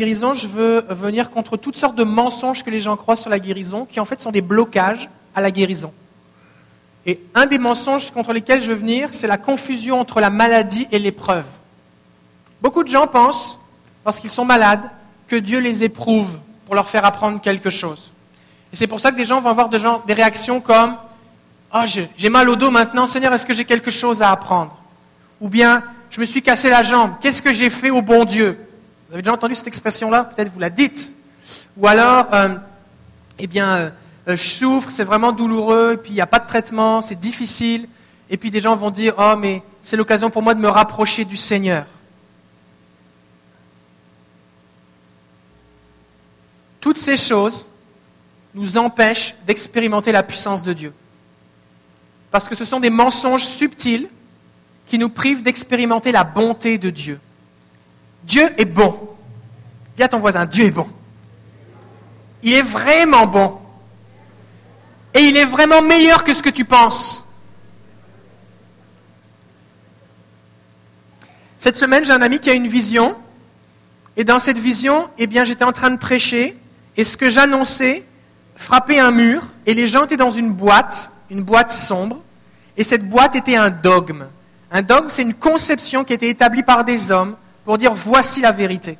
guérison, je veux venir contre toutes sortes de mensonges que les gens croient sur la guérison, qui en fait sont des blocages à la guérison. Et un des mensonges contre lesquels je veux venir, c'est la confusion entre la maladie et l'épreuve. Beaucoup de gens pensent, lorsqu'ils sont malades, que Dieu les éprouve pour leur faire apprendre quelque chose. Et c'est pour ça que des gens vont avoir des réactions comme Oh, j'ai mal au dos maintenant, Seigneur, est-ce que j'ai quelque chose à apprendre? Ou bien, je me suis cassé la jambe, qu'est-ce que j'ai fait au bon Dieu? Vous avez déjà entendu cette expression-là Peut-être vous la dites. Ou alors, euh, eh bien, euh, euh, je souffre, c'est vraiment douloureux, et puis il n'y a pas de traitement, c'est difficile. Et puis des gens vont dire Oh, mais c'est l'occasion pour moi de me rapprocher du Seigneur. Toutes ces choses nous empêchent d'expérimenter la puissance de Dieu. Parce que ce sont des mensonges subtils qui nous privent d'expérimenter la bonté de Dieu. Dieu est bon. Dis à ton voisin, Dieu est bon. Il est vraiment bon. Et il est vraiment meilleur que ce que tu penses. Cette semaine, j'ai un ami qui a une vision. Et dans cette vision, eh bien, j'étais en train de prêcher. Et ce que j'annonçais frappait un mur. Et les gens étaient dans une boîte une boîte sombre, et cette boîte était un dogme. Un dogme, c'est une conception qui été établie par des hommes pour dire voici la vérité.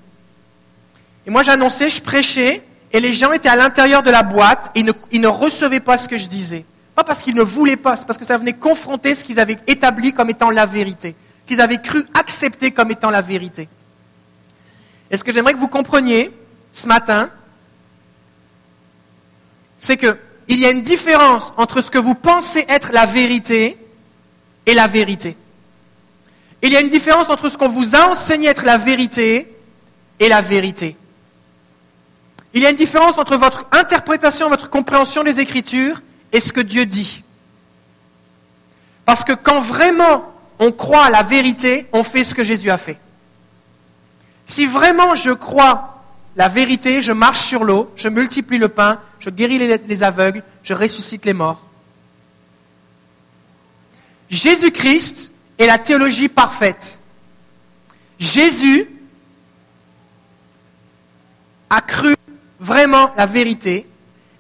Et moi j'annonçais, je prêchais, et les gens étaient à l'intérieur de la boîte, et ils ne, recevaient pas ce que je disais. Pas parce qu'ils ne voulaient pas, c'est parce que ça venait confronter ce qu'ils avaient établi comme étant la vérité, qu'ils avaient cru accepter comme étant la vérité. Et ce que j'aimerais que vous compreniez ce matin, c'est que il y a une différence entre ce que vous pensez être la vérité et la vérité. Il y a une différence entre ce qu'on vous a enseigné être la vérité et la vérité. Il y a une différence entre votre interprétation, votre compréhension des Écritures et ce que Dieu dit. Parce que quand vraiment on croit à la vérité, on fait ce que Jésus a fait. Si vraiment je crois la vérité, je marche sur l'eau, je multiplie le pain, je guéris les, aveugles, je ressuscite les morts. Jésus-Christ est la théologie parfaite. Jésus a cru vraiment la vérité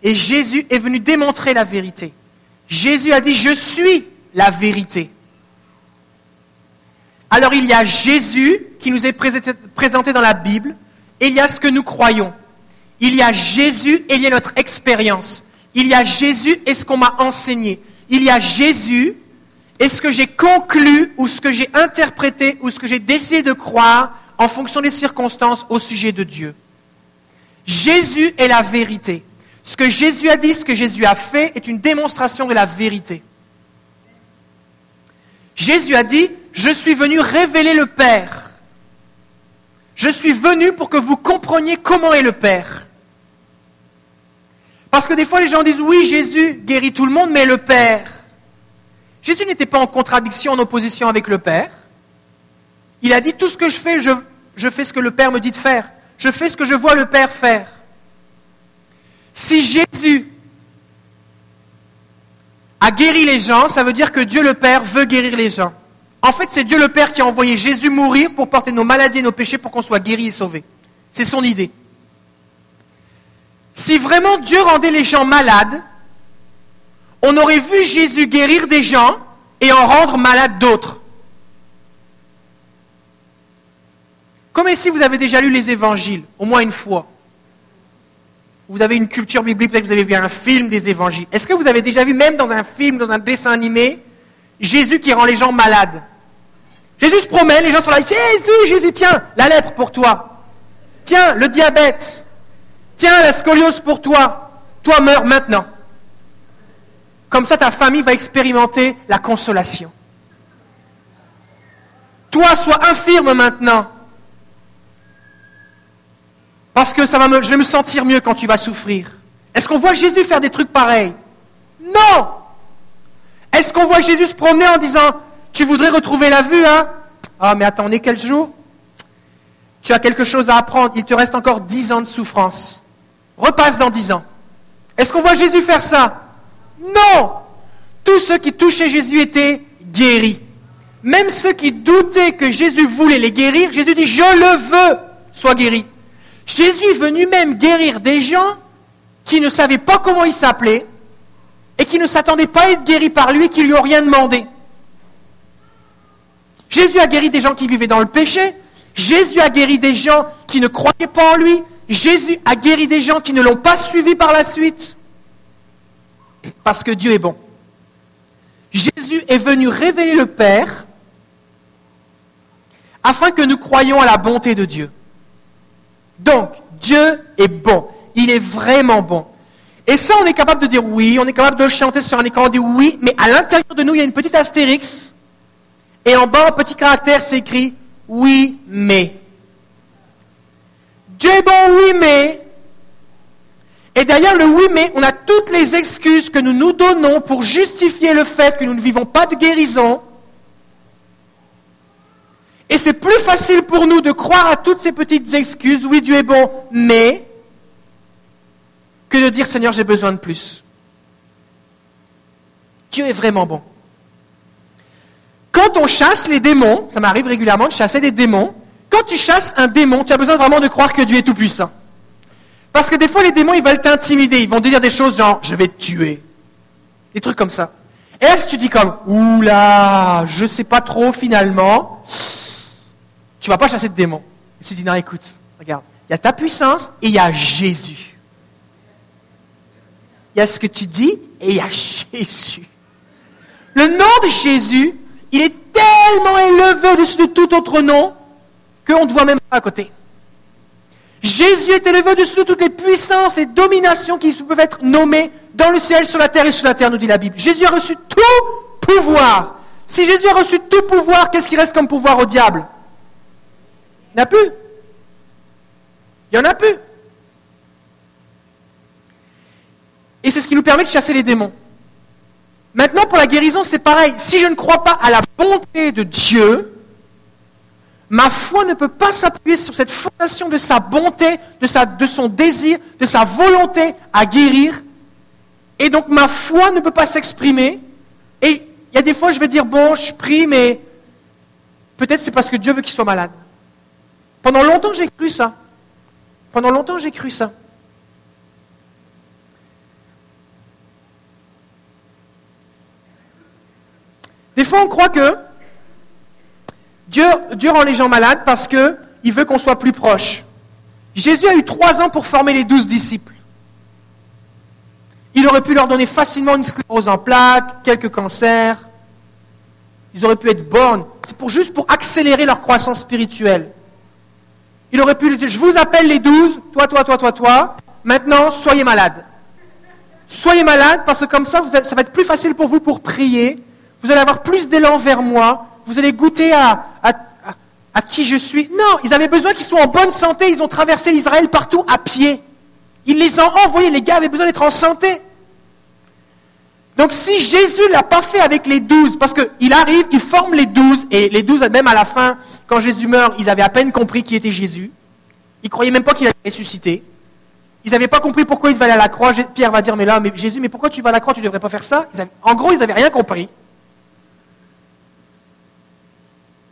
et Jésus est venu démontrer la vérité. Jésus a dit, je suis la vérité. Alors il y a Jésus qui nous est présenté dans la Bible, et il y a ce que nous croyons. Il y a Jésus et il y a notre expérience. Il y a Jésus et ce qu'on m'a enseigné. Il y a Jésus et ce que j'ai conclu ou ce que j'ai interprété ou ce que j'ai décidé de croire en fonction des circonstances au sujet de Dieu. Jésus est la vérité. Ce que Jésus a dit, ce que Jésus a fait est une démonstration de la vérité. Jésus a dit, je suis venu révéler le Père. Je suis venu pour que vous compreniez comment est le Père. Parce que des fois, les gens disent, oui, Jésus guérit tout le monde, mais le Père. Jésus n'était pas en contradiction, en opposition avec le Père. Il a dit, tout ce que je fais, je, fais ce que le Père me dit de faire. Je fais ce que je vois le Père faire. Si Jésus a guéri les gens, ça veut dire que Dieu le Père veut guérir les gens. En fait, c'est Dieu le Père qui a envoyé Jésus mourir pour porter nos maladies et nos péchés pour qu'on soit guéri et sauvé. C'est son idée. Si vraiment Dieu rendait les gens malades, on aurait vu Jésus guérir des gens et en rendre malades d'autres. Comme ici, vous avez déjà lu les évangiles, au moins une fois. Vous avez une culture biblique, peut-être vous avez vu un film des évangiles. Est-ce que vous avez déjà vu, même dans un film, dans un dessin animé, Jésus qui rend les gens malades? Jésus se promène, les gens sont là, Jésus, Jésus, tiens, la lèpre pour toi. Tiens, le diabète. Tiens, la scoliose pour toi. Toi, meurs maintenant. Comme ça, ta famille va expérimenter la consolation. Toi, sois infirme maintenant. Parce que ça va me, je vais me sentir mieux quand tu vas souffrir. Est-ce qu'on voit Jésus faire des trucs pareils? Non Est-ce qu'on voit Jésus se promener en disant tu voudrais retrouver la vue, hein Ah, mais attendez, quel jour? Tu as quelque chose à apprendre. Il te reste encore dix ans de souffrance. Repasse dans dix ans. Est-ce qu'on voit Jésus faire ça? Non Tous ceux qui touchaient Jésus étaient guéris. Même ceux qui doutaient que Jésus voulait les guérir, Jésus dit, je le veux, sois guéri. Jésus est venu même guérir des gens qui ne savaient pas comment il s'appelait et qui ne s'attendaient pas à être guéris par lui et qui lui ont rien demandé. Jésus a guéri des gens qui vivaient dans le péché. Jésus a guéri des gens qui ne croyaient pas en lui. Jésus a guéri des gens qui ne l'ont pas suivi par la suite. Parce que Dieu est bon. Jésus est venu révéler le Père afin que nous croyions à la bonté de Dieu. Donc, Dieu est bon. Il est vraiment bon. Et ça, on est capable de dire oui, on est capable de chanter sur un écran, on dit oui, mais à l'intérieur de nous, il y a une petite astérix. Et en bas, en petit caractère, c'est écrit oui, mais. Dieu est bon, oui, mais. Et derrière le oui, mais, on a toutes les excuses que nous nous donnons pour justifier le fait que nous ne vivons pas de guérison. Et c'est plus facile pour nous de croire à toutes ces petites excuses, oui, Dieu est bon, mais, que de dire Seigneur, j'ai besoin de plus. Dieu est vraiment bon. Quand on chasse les démons, ça m'arrive régulièrement de chasser des démons, quand tu chasses un démon, tu as besoin vraiment de croire que Dieu est tout-puissant. Parce que des fois, les démons, ils veulent t'intimider. Ils vont te dire des choses genre, je vais te tuer. Des trucs comme ça. Et là, si tu dis comme, oula, je sais pas trop finalement, tu vas pas chasser de démons. Et tu dis, non, écoute, regarde, il y a ta puissance et il y a Jésus. Il y a ce que tu dis et il y a Jésus. Le nom de Jésus, il est tellement élevé au-dessus de tout autre nom qu'on ne te voit même pas à côté. Jésus est élevé au-dessus de toutes les puissances et dominations qui peuvent être nommées dans le ciel, sur la terre et sur la terre, nous dit la Bible. Jésus a reçu tout pouvoir. Si Jésus a reçu tout pouvoir, qu'est-ce qui reste comme pouvoir au diable? Il n'y en a plus. Il n'y en a plus. Et c'est ce qui nous permet de chasser les démons. Maintenant, pour la guérison, c'est pareil. Si je ne crois pas à la bonté de Dieu, ma foi ne peut pas s'appuyer sur cette fondation de sa bonté, de, son désir, de sa volonté à guérir. Et donc ma foi ne peut pas s'exprimer. Et il y a des fois, je vais dire, bon, je prie, mais peut-être c'est parce que Dieu veut qu'il soit malade. Pendant longtemps, j'ai cru ça. Pendant longtemps, j'ai cru ça. Des fois, on croit que Dieu, rend les gens malades parce qu'il veut qu'on soit plus proche. Jésus a eu trois ans pour former les douze disciples. Il aurait pu leur donner facilement une sclérose en plaques, quelques cancers. Ils auraient pu être bonnes. C'est pour, juste pour accélérer leur croissance spirituelle. Il aurait pu dire, je vous appelle les douze, toi, toi, toi, toi, toi. Maintenant, soyez malades. Soyez malades parce que comme ça, ça va être plus facile pour vous pour prier vous allez avoir plus d'élan vers moi, vous allez goûter à, à, qui je suis. Non, ils avaient besoin qu'ils soient en bonne santé, ils ont traversé l'Israël partout à pied. Il les a envoyés, les gars avaient besoin d'être en santé. Donc si Jésus ne l'a pas fait avec les douze, parce qu'il arrive, il forme les douze, et les douze, même à la fin, quand Jésus meurt, ils avaient à peine compris qui était Jésus. Ils ne croyaient même pas qu'il allait ressusciter. Ils n'avaient pas compris pourquoi il devait aller à la croix. Pierre va dire, mais là, mais Jésus, mais pourquoi tu vas à la croix, tu ne devrais pas faire ça? En gros, ils n'avaient rien compris.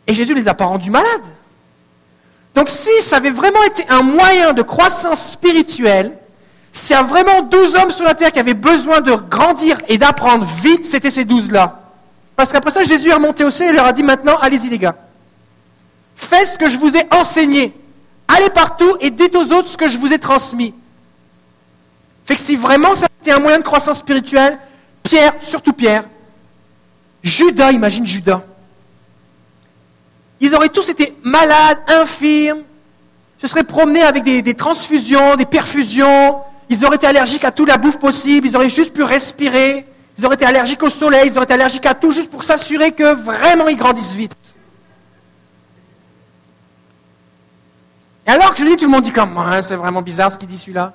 Et Jésus les a pas rendus malades. Donc si ça avait vraiment été un moyen de croissance spirituelle, s'il y a vraiment douze hommes sur la terre qui avaient besoin de grandir et d'apprendre vite, c'était ces douze-là. Parce qu'après ça, Jésus est remonté au ciel et leur a dit maintenant, allez-y les gars. Faites ce que je vous ai enseigné. Allez partout et dites aux autres ce que je vous ai transmis. Fait que si vraiment ça a un moyen de croissance spirituelle, Pierre, surtout Pierre, Judas, imagine Judas. Ils auraient tous été malades, infirmes, se seraient promenés avec des, transfusions, des perfusions, ils auraient été allergiques à toute la bouffe possible, ils auraient juste pu respirer, ils auraient été allergiques au soleil, ils auraient été allergiques à tout, juste pour s'assurer que vraiment ils grandissent vite. Et alors que je dis, tout le monde dit comme, c'est vraiment bizarre ce qu'il dit celui-là.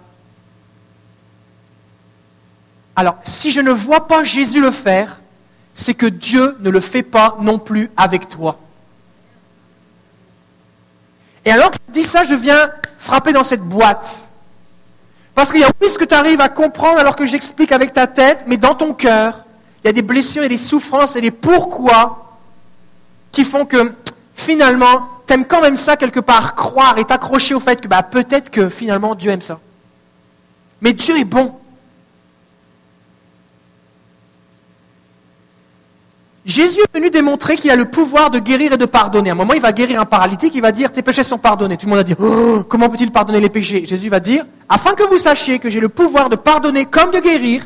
Alors, si je ne vois pas Jésus le faire, c'est que Dieu ne le fait pas non plus avec toi. Et alors que je dis ça, je viens frapper dans cette boîte. Parce qu'il y a ce que tu arrives à comprendre alors que j'explique avec ta tête, mais dans ton cœur, il y a des blessures et des souffrances et des pourquoi qui font que finalement, t'aimes quand même ça quelque part, croire et t'accrocher au fait que bah, peut-être que finalement Dieu aime ça. Mais Dieu est bon. Jésus est venu démontrer qu'il a le pouvoir de guérir et de pardonner. À un moment, il va guérir un paralytique, il va dire, tes péchés sont pardonnés. Tout le monde va dire, oh, comment peut-il pardonner les péchés? Jésus va dire, afin que vous sachiez que j'ai le pouvoir de pardonner comme de guérir,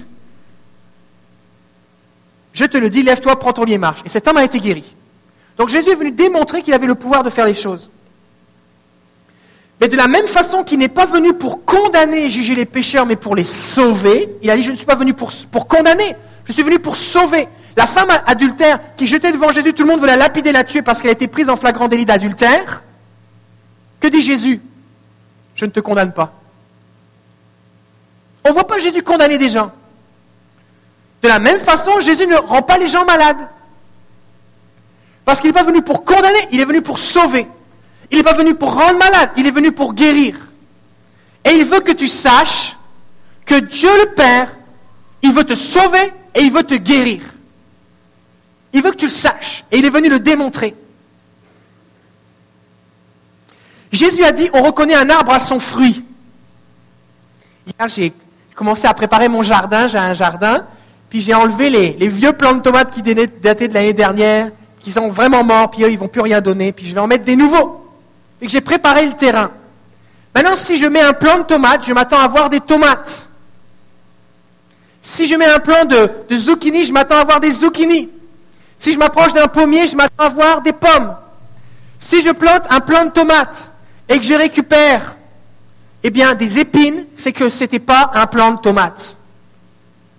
je te le dis, lève-toi, prends ton lit et marche. Et cet homme a été guéri. Donc Jésus est venu démontrer qu'il avait le pouvoir de faire les choses. Mais de la même façon qu'il n'est pas venu pour condamner et juger les pécheurs, mais pour les sauver, il a dit, je ne suis pas venu pour, condamner, je suis venu pour sauver. La femme adultère qui jetait devant Jésus, tout le monde veut la lapider, la tuer parce qu'elle a été prise en flagrant délit d'adultère. Que dit Jésus? Je ne te condamne pas. On ne voit pas Jésus condamner des gens. De la même façon, Jésus ne rend pas les gens malades. Parce qu'il n'est pas venu pour condamner, il est venu pour sauver. Il n'est pas venu pour rendre malade, il est venu pour guérir. Et il veut que tu saches que Dieu le Père, il veut te sauver et il veut te guérir. Il veut que tu le saches. Et il est venu le démontrer. Jésus a dit, on reconnaît un arbre à son fruit. Hier, j'ai commencé à préparer mon jardin. J'ai un jardin. Puis j'ai enlevé les, vieux plants de tomates qui dataient de l'année dernière, qui sont vraiment morts, puis eux, ils vont plus rien donner. Puis je vais en mettre des nouveaux. Et j'ai préparé le terrain. Maintenant, si je mets un plant de tomates, je m'attends à voir des tomates. Si je mets un plant de, de zucchini, je m'attends à voir des zucchini. Si je m'approche d'un pommier, je m'attends à voir des pommes. Si je plante un plant de tomates et que je récupère eh bien, des épines, c'est que ce n'était pas un plant de tomates.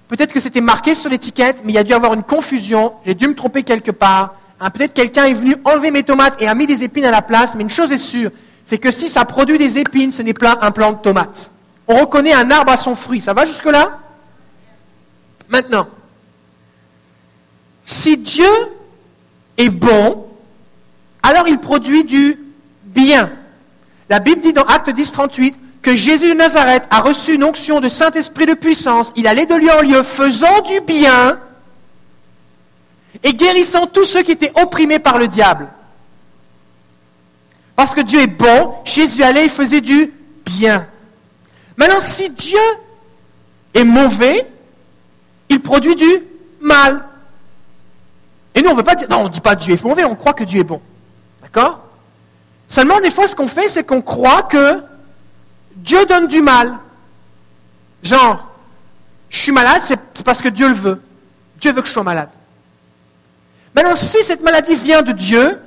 Peut-être que c'était marqué sur l'étiquette, mais il y a dû avoir une confusion, j'ai dû me tromper quelque part. Hein, peut-être quelqu'un est venu enlever mes tomates et a mis des épines à la place, mais une chose est sûre, c'est que si ça produit des épines, ce n'est pas un plant de tomates. On reconnaît un arbre à son fruit. Ça va jusque-là? Maintenant, si Dieu est bon, alors il produit du bien. La Bible dit dans Acte 10, 38 que Jésus de Nazareth a reçu une onction de Saint-Esprit de puissance. Il allait de lieu en lieu faisant du bien et guérissant tous ceux qui étaient opprimés par le diable. Parce que Dieu est bon, Jésus allait et faisait du bien. Maintenant, si Dieu est mauvais, il produit du mal. Et nous, on ne veut pas dire, non, on ne dit pas Dieu est mauvais, on croit que Dieu est bon. D'accord? Seulement, des fois, ce qu'on fait, c'est qu'on croit que Dieu donne du mal. Genre, je suis malade, c'est parce que Dieu le veut. Dieu veut que je sois malade. Maintenant, si cette maladie vient de Dieu,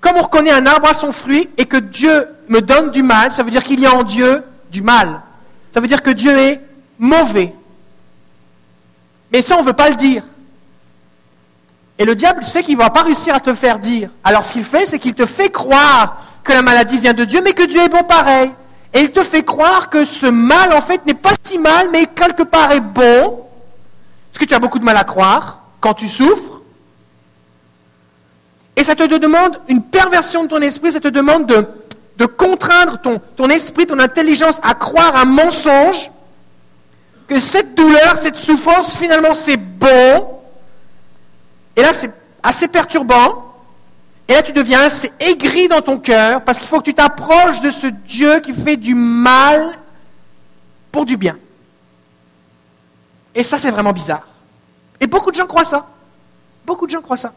comme on reconnaît un arbre à son fruit et que Dieu me donne du mal, ça veut dire qu'il y a en Dieu du mal. Ça veut dire que Dieu est mauvais. Mais ça, on ne veut pas le dire. Et le diable sait qu'il ne va pas réussir à te faire dire. Alors ce qu'il fait, c'est qu'il te fait croire que la maladie vient de Dieu, mais que Dieu est bon pareil. Et il te fait croire que ce mal, en fait, n'est pas si mal, mais quelque part est bon. Ce que tu as beaucoup de mal à croire quand tu souffres? Et ça te demande une perversion de ton esprit, ça te demande de, contraindre ton esprit, ton intelligence à croire un mensonge, que cette douleur, cette souffrance, finalement, c'est bon, et là, c'est assez perturbant. Et là, tu deviens assez aigri dans ton cœur parce qu'il faut que tu t'approches de ce Dieu qui fait du mal pour du bien. Et ça, c'est vraiment bizarre. Et beaucoup de gens croient ça. Beaucoup de gens croient ça.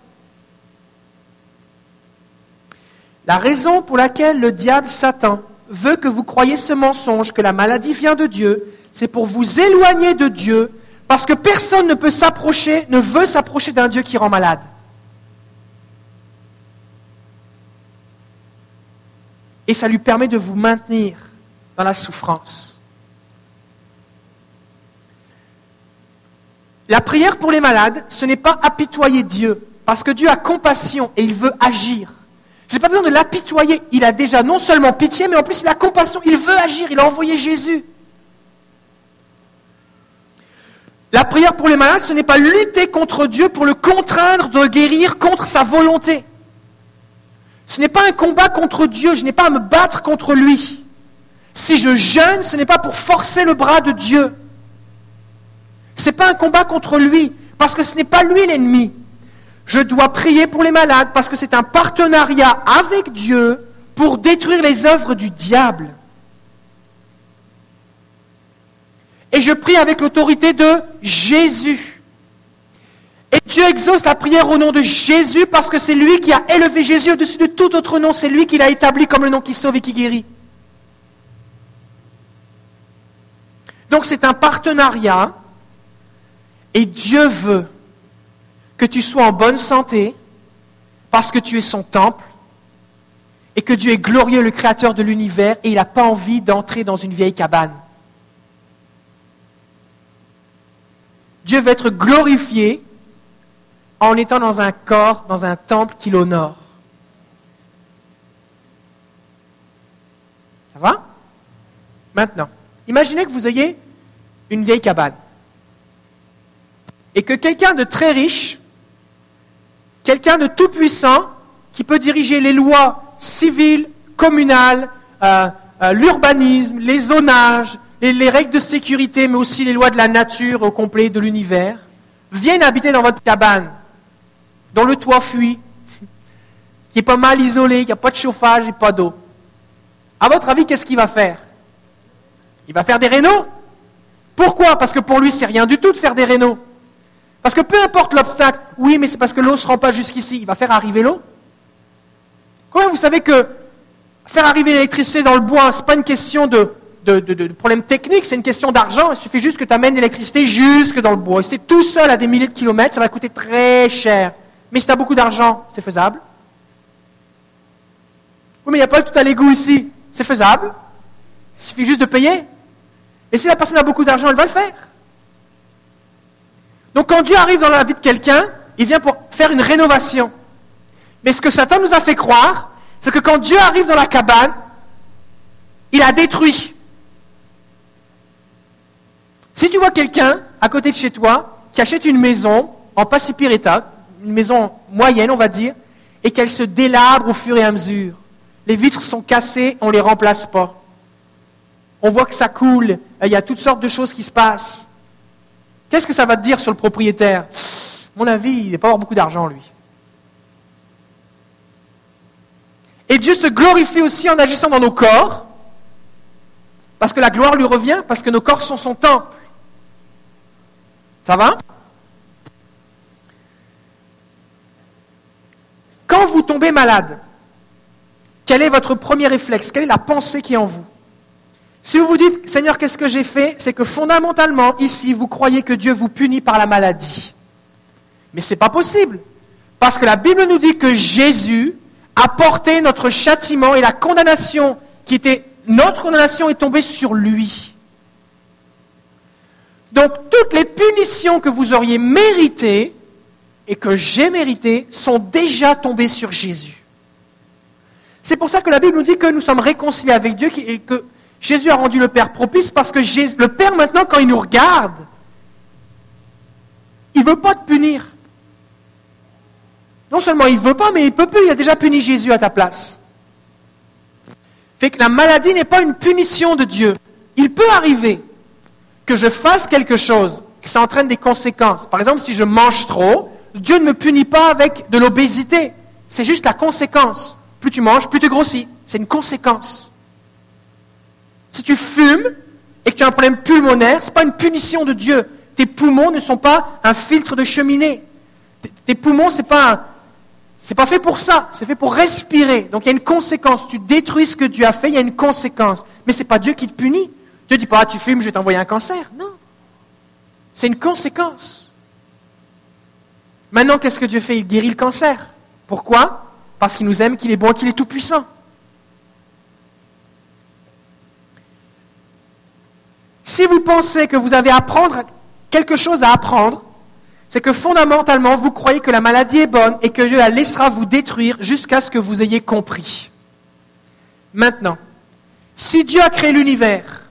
La raison pour laquelle le diable Satan veut que vous croyiez ce mensonge, que la maladie vient de Dieu, c'est pour vous éloigner de Dieu parce que personne ne peut s'approcher, ne veut s'approcher d'un Dieu qui rend malade. Et ça lui permet de vous maintenir dans la souffrance. La prière pour les malades, ce n'est pas apitoyer Dieu, parce que Dieu a compassion et il veut agir. Je n'ai pas besoin de l'apitoyer. Il a déjà non seulement pitié, mais en plus il a compassion. Il veut agir. Il a envoyé Jésus. La prière pour les malades, ce n'est pas lutter contre Dieu pour le contraindre de guérir contre sa volonté. Ce n'est pas un combat contre Dieu, je n'ai pas à me battre contre lui. Si je jeûne, ce n'est pas pour forcer le bras de Dieu. Ce n'est pas un combat contre lui, parce que ce n'est pas lui l'ennemi. Je dois prier pour les malades parce que c'est un partenariat avec Dieu pour détruire les œuvres du diable. Et je prie avec l'autorité de Jésus. Et Dieu exauce la prière au nom de Jésus parce que c'est lui qui a élevé Jésus au-dessus de tout autre nom. C'est lui qui l'a établi comme le nom qui sauve et qui guérit. Donc c'est un partenariat et Dieu veut que tu sois en bonne santé parce que tu es son temple et que Dieu est glorieux, le créateur de l'univers, et il n'a pas envie d'entrer dans une vieille cabane. Dieu veut être glorifié en étant dans un corps, dans un temple qui l'honore. Ça va? Maintenant, imaginez que vous ayez une vieille cabane et que quelqu'un de très riche, quelqu'un de tout puissant, qui peut diriger les lois civiles, communales, euh, euh, l'urbanisme, les zonages, les, règles de sécurité, mais aussi les lois de la nature au complet de l'univers, viennent habiter dans votre cabane, dont le toit fuit, qui est pas mal isolé, qui n'y a pas de chauffage et pas d'eau. À votre avis, qu'est-ce qu'il va faire? Il va faire des rénaux? Pourquoi? Parce que pour lui, c'est rien du tout de faire des rénaux. Parce que peu importe l'obstacle, oui, mais c'est parce que l'eau ne se rend pas jusqu'ici, il va faire arriver l'eau. Comment vous savez que faire arriver l'électricité dans le bois, ce n'est pas une question de, de, problème technique, c'est une question d'argent. Il suffit juste que tu amènes l'électricité jusque dans le bois. Et c'est tout seul à des milliers de kilomètres, ça va coûter très cher. Mais si tu as beaucoup d'argent, c'est faisable. Oui, mais il n'y a pas tout à l'égout ici. C'est faisable. Il suffit juste de payer. Et si la personne a beaucoup d'argent, elle va le faire. Donc quand Dieu arrive dans la vie de quelqu'un, il vient pour faire une rénovation. Mais ce que Satan nous a fait croire, c'est que quand Dieu arrive dans la cabane, il a détruit. Si tu vois quelqu'un à côté de chez toi qui achète une maison en pas si pire état, une maison moyenne on va dire, et qu'elle se délabre au fur et à mesure, les vitres sont cassées, on ne les remplace pas. On voit que ça coule, il y a toutes sortes de choses qui se passent. Qu'est-ce que ça va te dire sur le propriétaire? Mon avis, il n'a pas avoir beaucoup d'argent, lui. Et Dieu se glorifie aussi en agissant dans nos corps, parce que la gloire lui revient, parce que nos corps sont son temple. Ça va? Quand vous tombez malade, quel est votre premier réflexe? Quelle est la pensée qui est en vous? Si vous vous dites, Seigneur, qu'est-ce que j'ai fait? C'est que fondamentalement, ici, vous croyez que Dieu vous punit par la maladie. Mais ce n'est pas possible. Parce que la Bible nous dit que Jésus a porté notre châtiment et la condamnation qui était notre condamnation est tombée sur lui. Donc toutes les punitions que vous auriez méritées et que j'ai méritées sont déjà tombées sur Jésus. C'est pour ça que la Bible nous dit que nous sommes réconciliés avec Dieu et que Jésus a rendu le Père propice parce que le Père, maintenant, quand il nous regarde, il ne veut pas te punir. Non seulement il ne veut pas, mais il peut plus. Il a déjà puni Jésus à ta place. Fait que la maladie n'est pas une punition de Dieu. Il peut arriver que je fasse quelque chose, que ça entraîne des conséquences. Par exemple, si je mange trop, Dieu ne me punit pas avec de l'obésité. C'est juste la conséquence. Plus tu manges, plus tu grossis. C'est une conséquence. Si tu fumes et que tu as un problème pulmonaire, ce n'est pas une punition de Dieu. Tes poumons ne sont pas un filtre de cheminée. Tes poumons, ce n'est pas, pas fait pour ça, c'est fait pour respirer. Donc il y a une conséquence. Tu détruis ce que Dieu a fait, il y a une conséquence. Mais ce n'est pas Dieu qui te punit. Dieu ne dit pas, ah, tu fumes, je vais t'envoyer un cancer. Non. C'est une conséquence. Maintenant, qu'est-ce que Dieu fait? Il guérit le cancer. Pourquoi? Parce qu'il nous aime, qu'il est bon, qu'il est tout-puissant. Si vous pensez que vous avez apprendre quelque chose à apprendre, c'est que fondamentalement, vous croyez que la maladie est bonne et que Dieu la laissera vous détruire jusqu'à ce que vous ayez compris. Maintenant, si Dieu a créé l'univers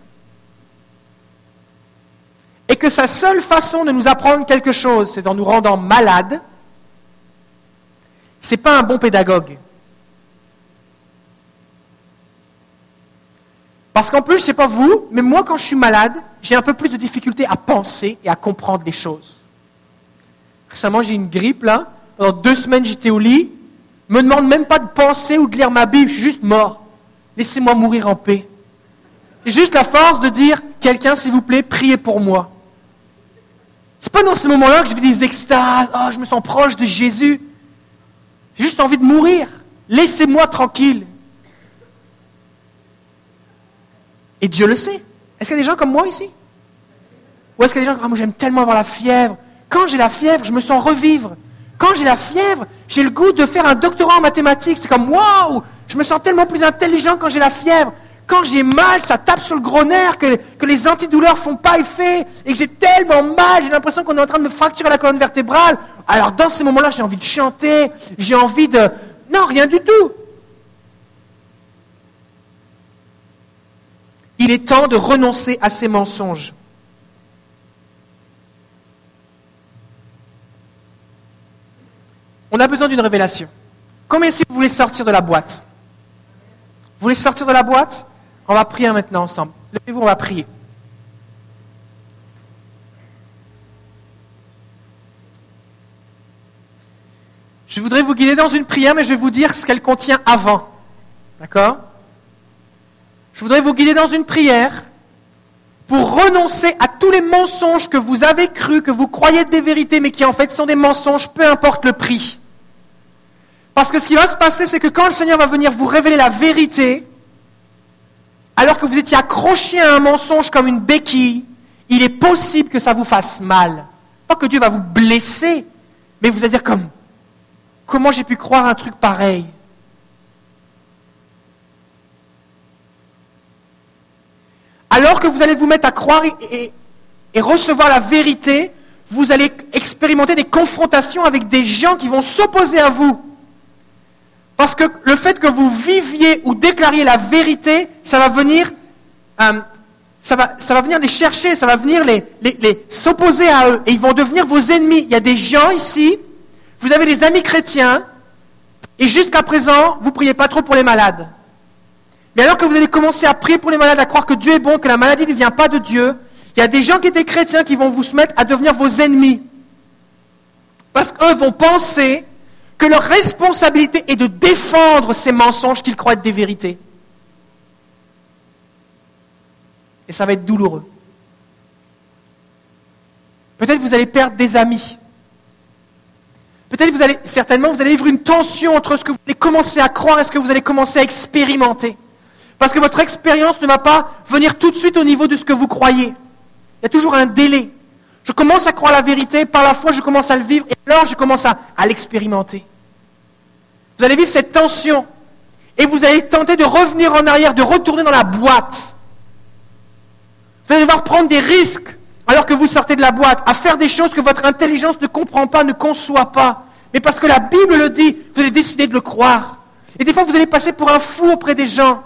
et que sa seule façon de nous apprendre quelque chose, c'est en nous rendant malades, ce n'est pas un bon pédagogue. Parce qu'en plus, je ne sais pas vous, mais moi, quand je suis malade, j'ai un peu plus de difficulté à penser et à comprendre les choses. Récemment, j'ai une grippe là. Pendant deux semaines, j'étais au lit. Me demande même pas de penser ou de lire ma Bible. Je suis juste mort. Laissez-moi mourir en paix. J'ai juste la force de dire, quelqu'un, s'il vous plaît, priez pour moi. C'est pas dans ces moments-là que je vis des extases. Oh, je me sens proche de Jésus. J'ai juste envie de mourir. Laissez-moi tranquille. Et Dieu le sait. Est-ce qu'il y a des gens comme moi ici? Ou est-ce qu'il y a des gens comme moi, j'aime tellement avoir la fièvre. Quand j'ai la fièvre, je me sens revivre. Quand j'ai la fièvre, j'ai le goût de faire un doctorat en mathématiques. C'est comme waouh Je me sens tellement plus intelligent quand j'ai la fièvre. Quand j'ai mal, ça tape sur le gros nerf, que, que les antidouleurs font pas effet, et que j'ai tellement mal, j'ai l'impression qu'on est en train de me fracturer la colonne vertébrale. Alors dans ces moments-là, j'ai envie de chanter, j'ai envie de... Non, rien du tout. Il est temps de renoncer à ces mensonges. On a besoin d'une révélation. Combien si vous voulez sortir de la boîte? Vous voulez sortir de la boîte? On va prier maintenant ensemble. Levez-vous, on va prier. Je voudrais vous guider dans une prière, mais je vais vous dire ce qu'elle contient avant. D'accord? Je voudrais vous guider dans une prière pour renoncer à tous les mensonges que vous avez crus, que vous croyez des vérités, mais qui en fait sont des mensonges, peu importe le prix. Parce que ce qui va se passer, c'est que quand le Seigneur va venir vous révéler la vérité, alors que vous étiez accroché à un mensonge comme une béquille, il est possible que ça vous fasse mal. Pas que Dieu va vous blesser, mais vous allez dire comme, comment j'ai pu croire un truc pareil? Alors que vous allez vous mettre à croire et, recevoir la vérité, vous allez expérimenter des confrontations avec des gens qui vont s'opposer à vous. Parce que le fait que vous viviez ou déclariez la vérité, ça va venir, euh, les chercher, ça va venir les s'opposer à eux. Et ils vont devenir vos ennemis. Il y a des gens ici, vous avez des amis chrétiens, et jusqu'à présent, vous ne priez pas trop pour les malades. Mais alors que vous allez commencer à prier pour les malades, à croire que Dieu est bon, que la maladie ne vient pas de Dieu, il y a des gens qui étaient chrétiens qui vont vous se mettre à devenir vos ennemis. Parce qu'eux vont penser que leur responsabilité est de défendre ces mensonges qu'ils croient être des vérités. Et ça va être douloureux. Peut-être vous allez perdre des amis. Peut-être vous allez, certainement, vous allez vivre une tension entre ce que vous allez commencer à croire et ce que vous allez commencer à expérimenter. Parce que votre expérience ne va pas venir tout de suite au niveau de ce que vous croyez. Il y a toujours un délai. Je commence à croire la vérité, par la foi je commence à le vivre, et alors je commence à, l'expérimenter. Vous allez vivre cette tension, et vous allez tenter de revenir en arrière, de retourner dans la boîte. Vous allez devoir prendre des risques alors que vous sortez de la boîte, à faire des choses que votre intelligence ne comprend pas, ne conçoit pas. Mais parce que la Bible le dit, vous allez décider de le croire. Et des fois, vous allez passer pour un fou auprès des gens.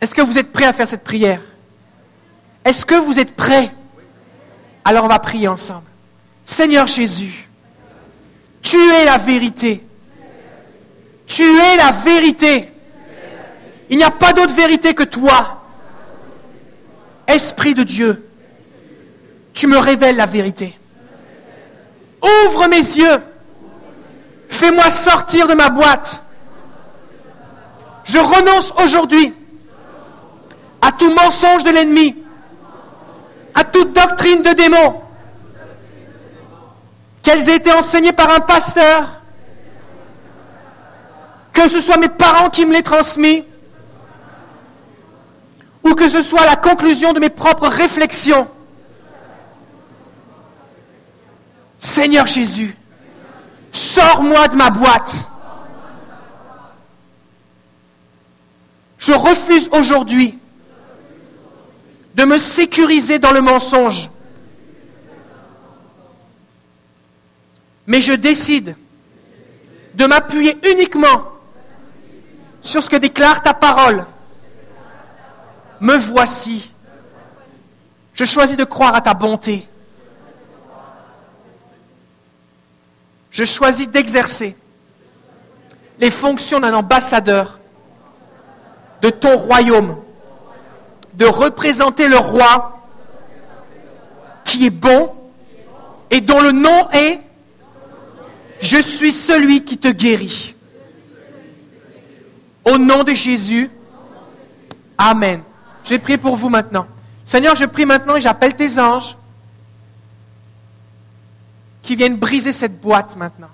Est-ce que vous êtes prêt à faire cette prière? Est-ce que vous êtes prêt Alors on va prier ensemble. Seigneur Jésus, tu es la vérité. Tu es la vérité. Il n'y a pas d'autre vérité que toi. Esprit de Dieu, tu me révèles la vérité. Ouvre mes yeux. Fais-moi sortir de ma boîte. Je renonce aujourd'hui à tout mensonge de l'ennemi, à toute doctrine de démon, qu'elles aient été enseignées par un pasteur, que ce soit mes parents qui me les transmis, ou que ce soit la conclusion de mes propres réflexions. Seigneur Jésus, sors-moi de ma boîte. Je refuse aujourd'hui de me sécuriser dans le mensonge. Mais je décide de m'appuyer uniquement sur ce que déclare ta parole. Me voici. Je choisis de croire à ta bonté. Je choisis d'exercer les fonctions d'un ambassadeur de ton royaume de représenter le roi qui est bon, Et dont le nom est Je suis celui qui te guérit. Au nom de Jésus. Amen. Je vais prier pour vous maintenant. Seigneur, je prie maintenant et j'appelle tes anges qui viennent briser cette boîte maintenant.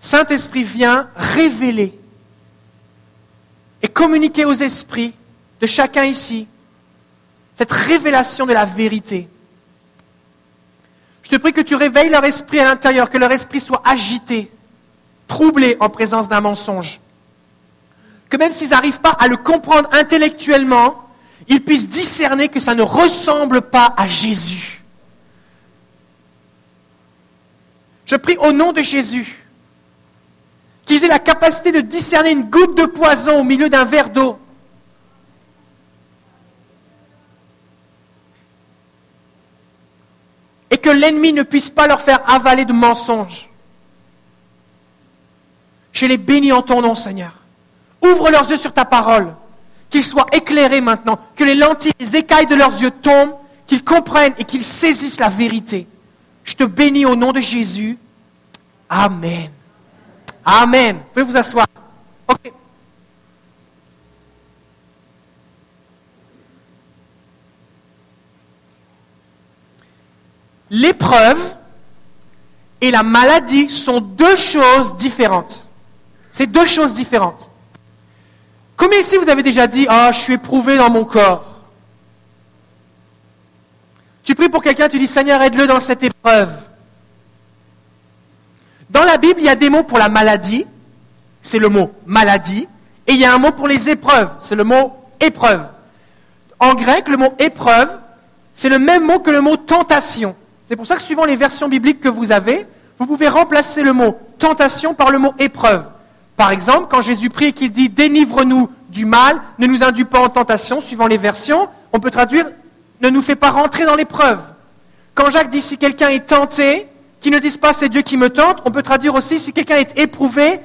Saint-Esprit, vient révéler et communiquer aux esprits de chacun ici cette révélation de la vérité. Je te prie que tu réveilles leur esprit à l'intérieur, que leur esprit soit agité, troublé en présence d'un mensonge. Que même s'ils n'arrivent pas à le comprendre intellectuellement, ils puissent discerner que ça ne ressemble pas à Jésus. Je prie au nom de Jésus qu'ils aient la capacité de discerner une goutte de poison au milieu d'un verre d'eau. Et que l'ennemi ne puisse pas leur faire avaler de mensonges. Je les bénis en ton nom, Seigneur. Ouvre leurs yeux sur ta parole. Qu'ils soient éclairés maintenant. Que les lentilles, les écailles de leurs yeux tombent. Qu'ils comprennent et qu'ils saisissent la vérité. Je te bénis au nom de Jésus. Amen. Amen. Vous pouvez vous asseoir. Ok. L'épreuve et la maladie sont deux choses différentes. C'est deux choses différentes. Combien ici vous avez déjà dit Ah, je suis éprouvé dans mon corps Tu pries pour quelqu'un, tu dis Seigneur, aide-le dans cette épreuve. Dans la Bible, il y a des mots pour la maladie, c'est le mot maladie, et il y a un mot pour les épreuves, c'est le mot épreuve. En grec, le mot épreuve, c'est le même mot que le mot tentation. C'est pour ça que suivant les versions bibliques que vous avez, vous pouvez remplacer le mot tentation par le mot épreuve. Par exemple, quand Jésus prie et qu'il dit délivre-nous du mal, ne nous induis pas en tentation, suivant les versions, on peut traduire ne nous fais pas rentrer dans l'épreuve. Quand Jacques dit si quelqu'un est tenté, qui ne disent pas c'est Dieu qui me tente, on peut traduire aussi si quelqu'un est éprouvé,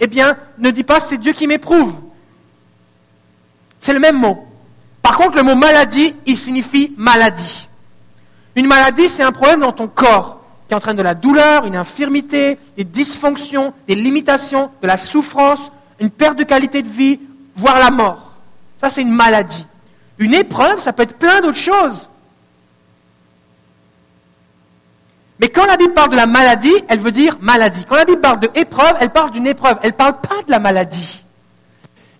eh bien, ne dis pas c'est Dieu qui m'éprouve. C'est le même mot. Par contre, le mot maladie, il signifie maladie. Une maladie, c'est un problème dans ton corps qui entraîne de la douleur, une infirmité, des dysfonctions, des limitations, de la souffrance, une perte de qualité de vie, voire la mort. Ça, c'est une maladie. Une épreuve, ça peut être plein d'autres choses. Mais quand la Bible parle de la maladie, elle veut dire maladie. Quand la Bible parle de épreuve, elle parle d'une épreuve. Elle ne parle pas de la maladie.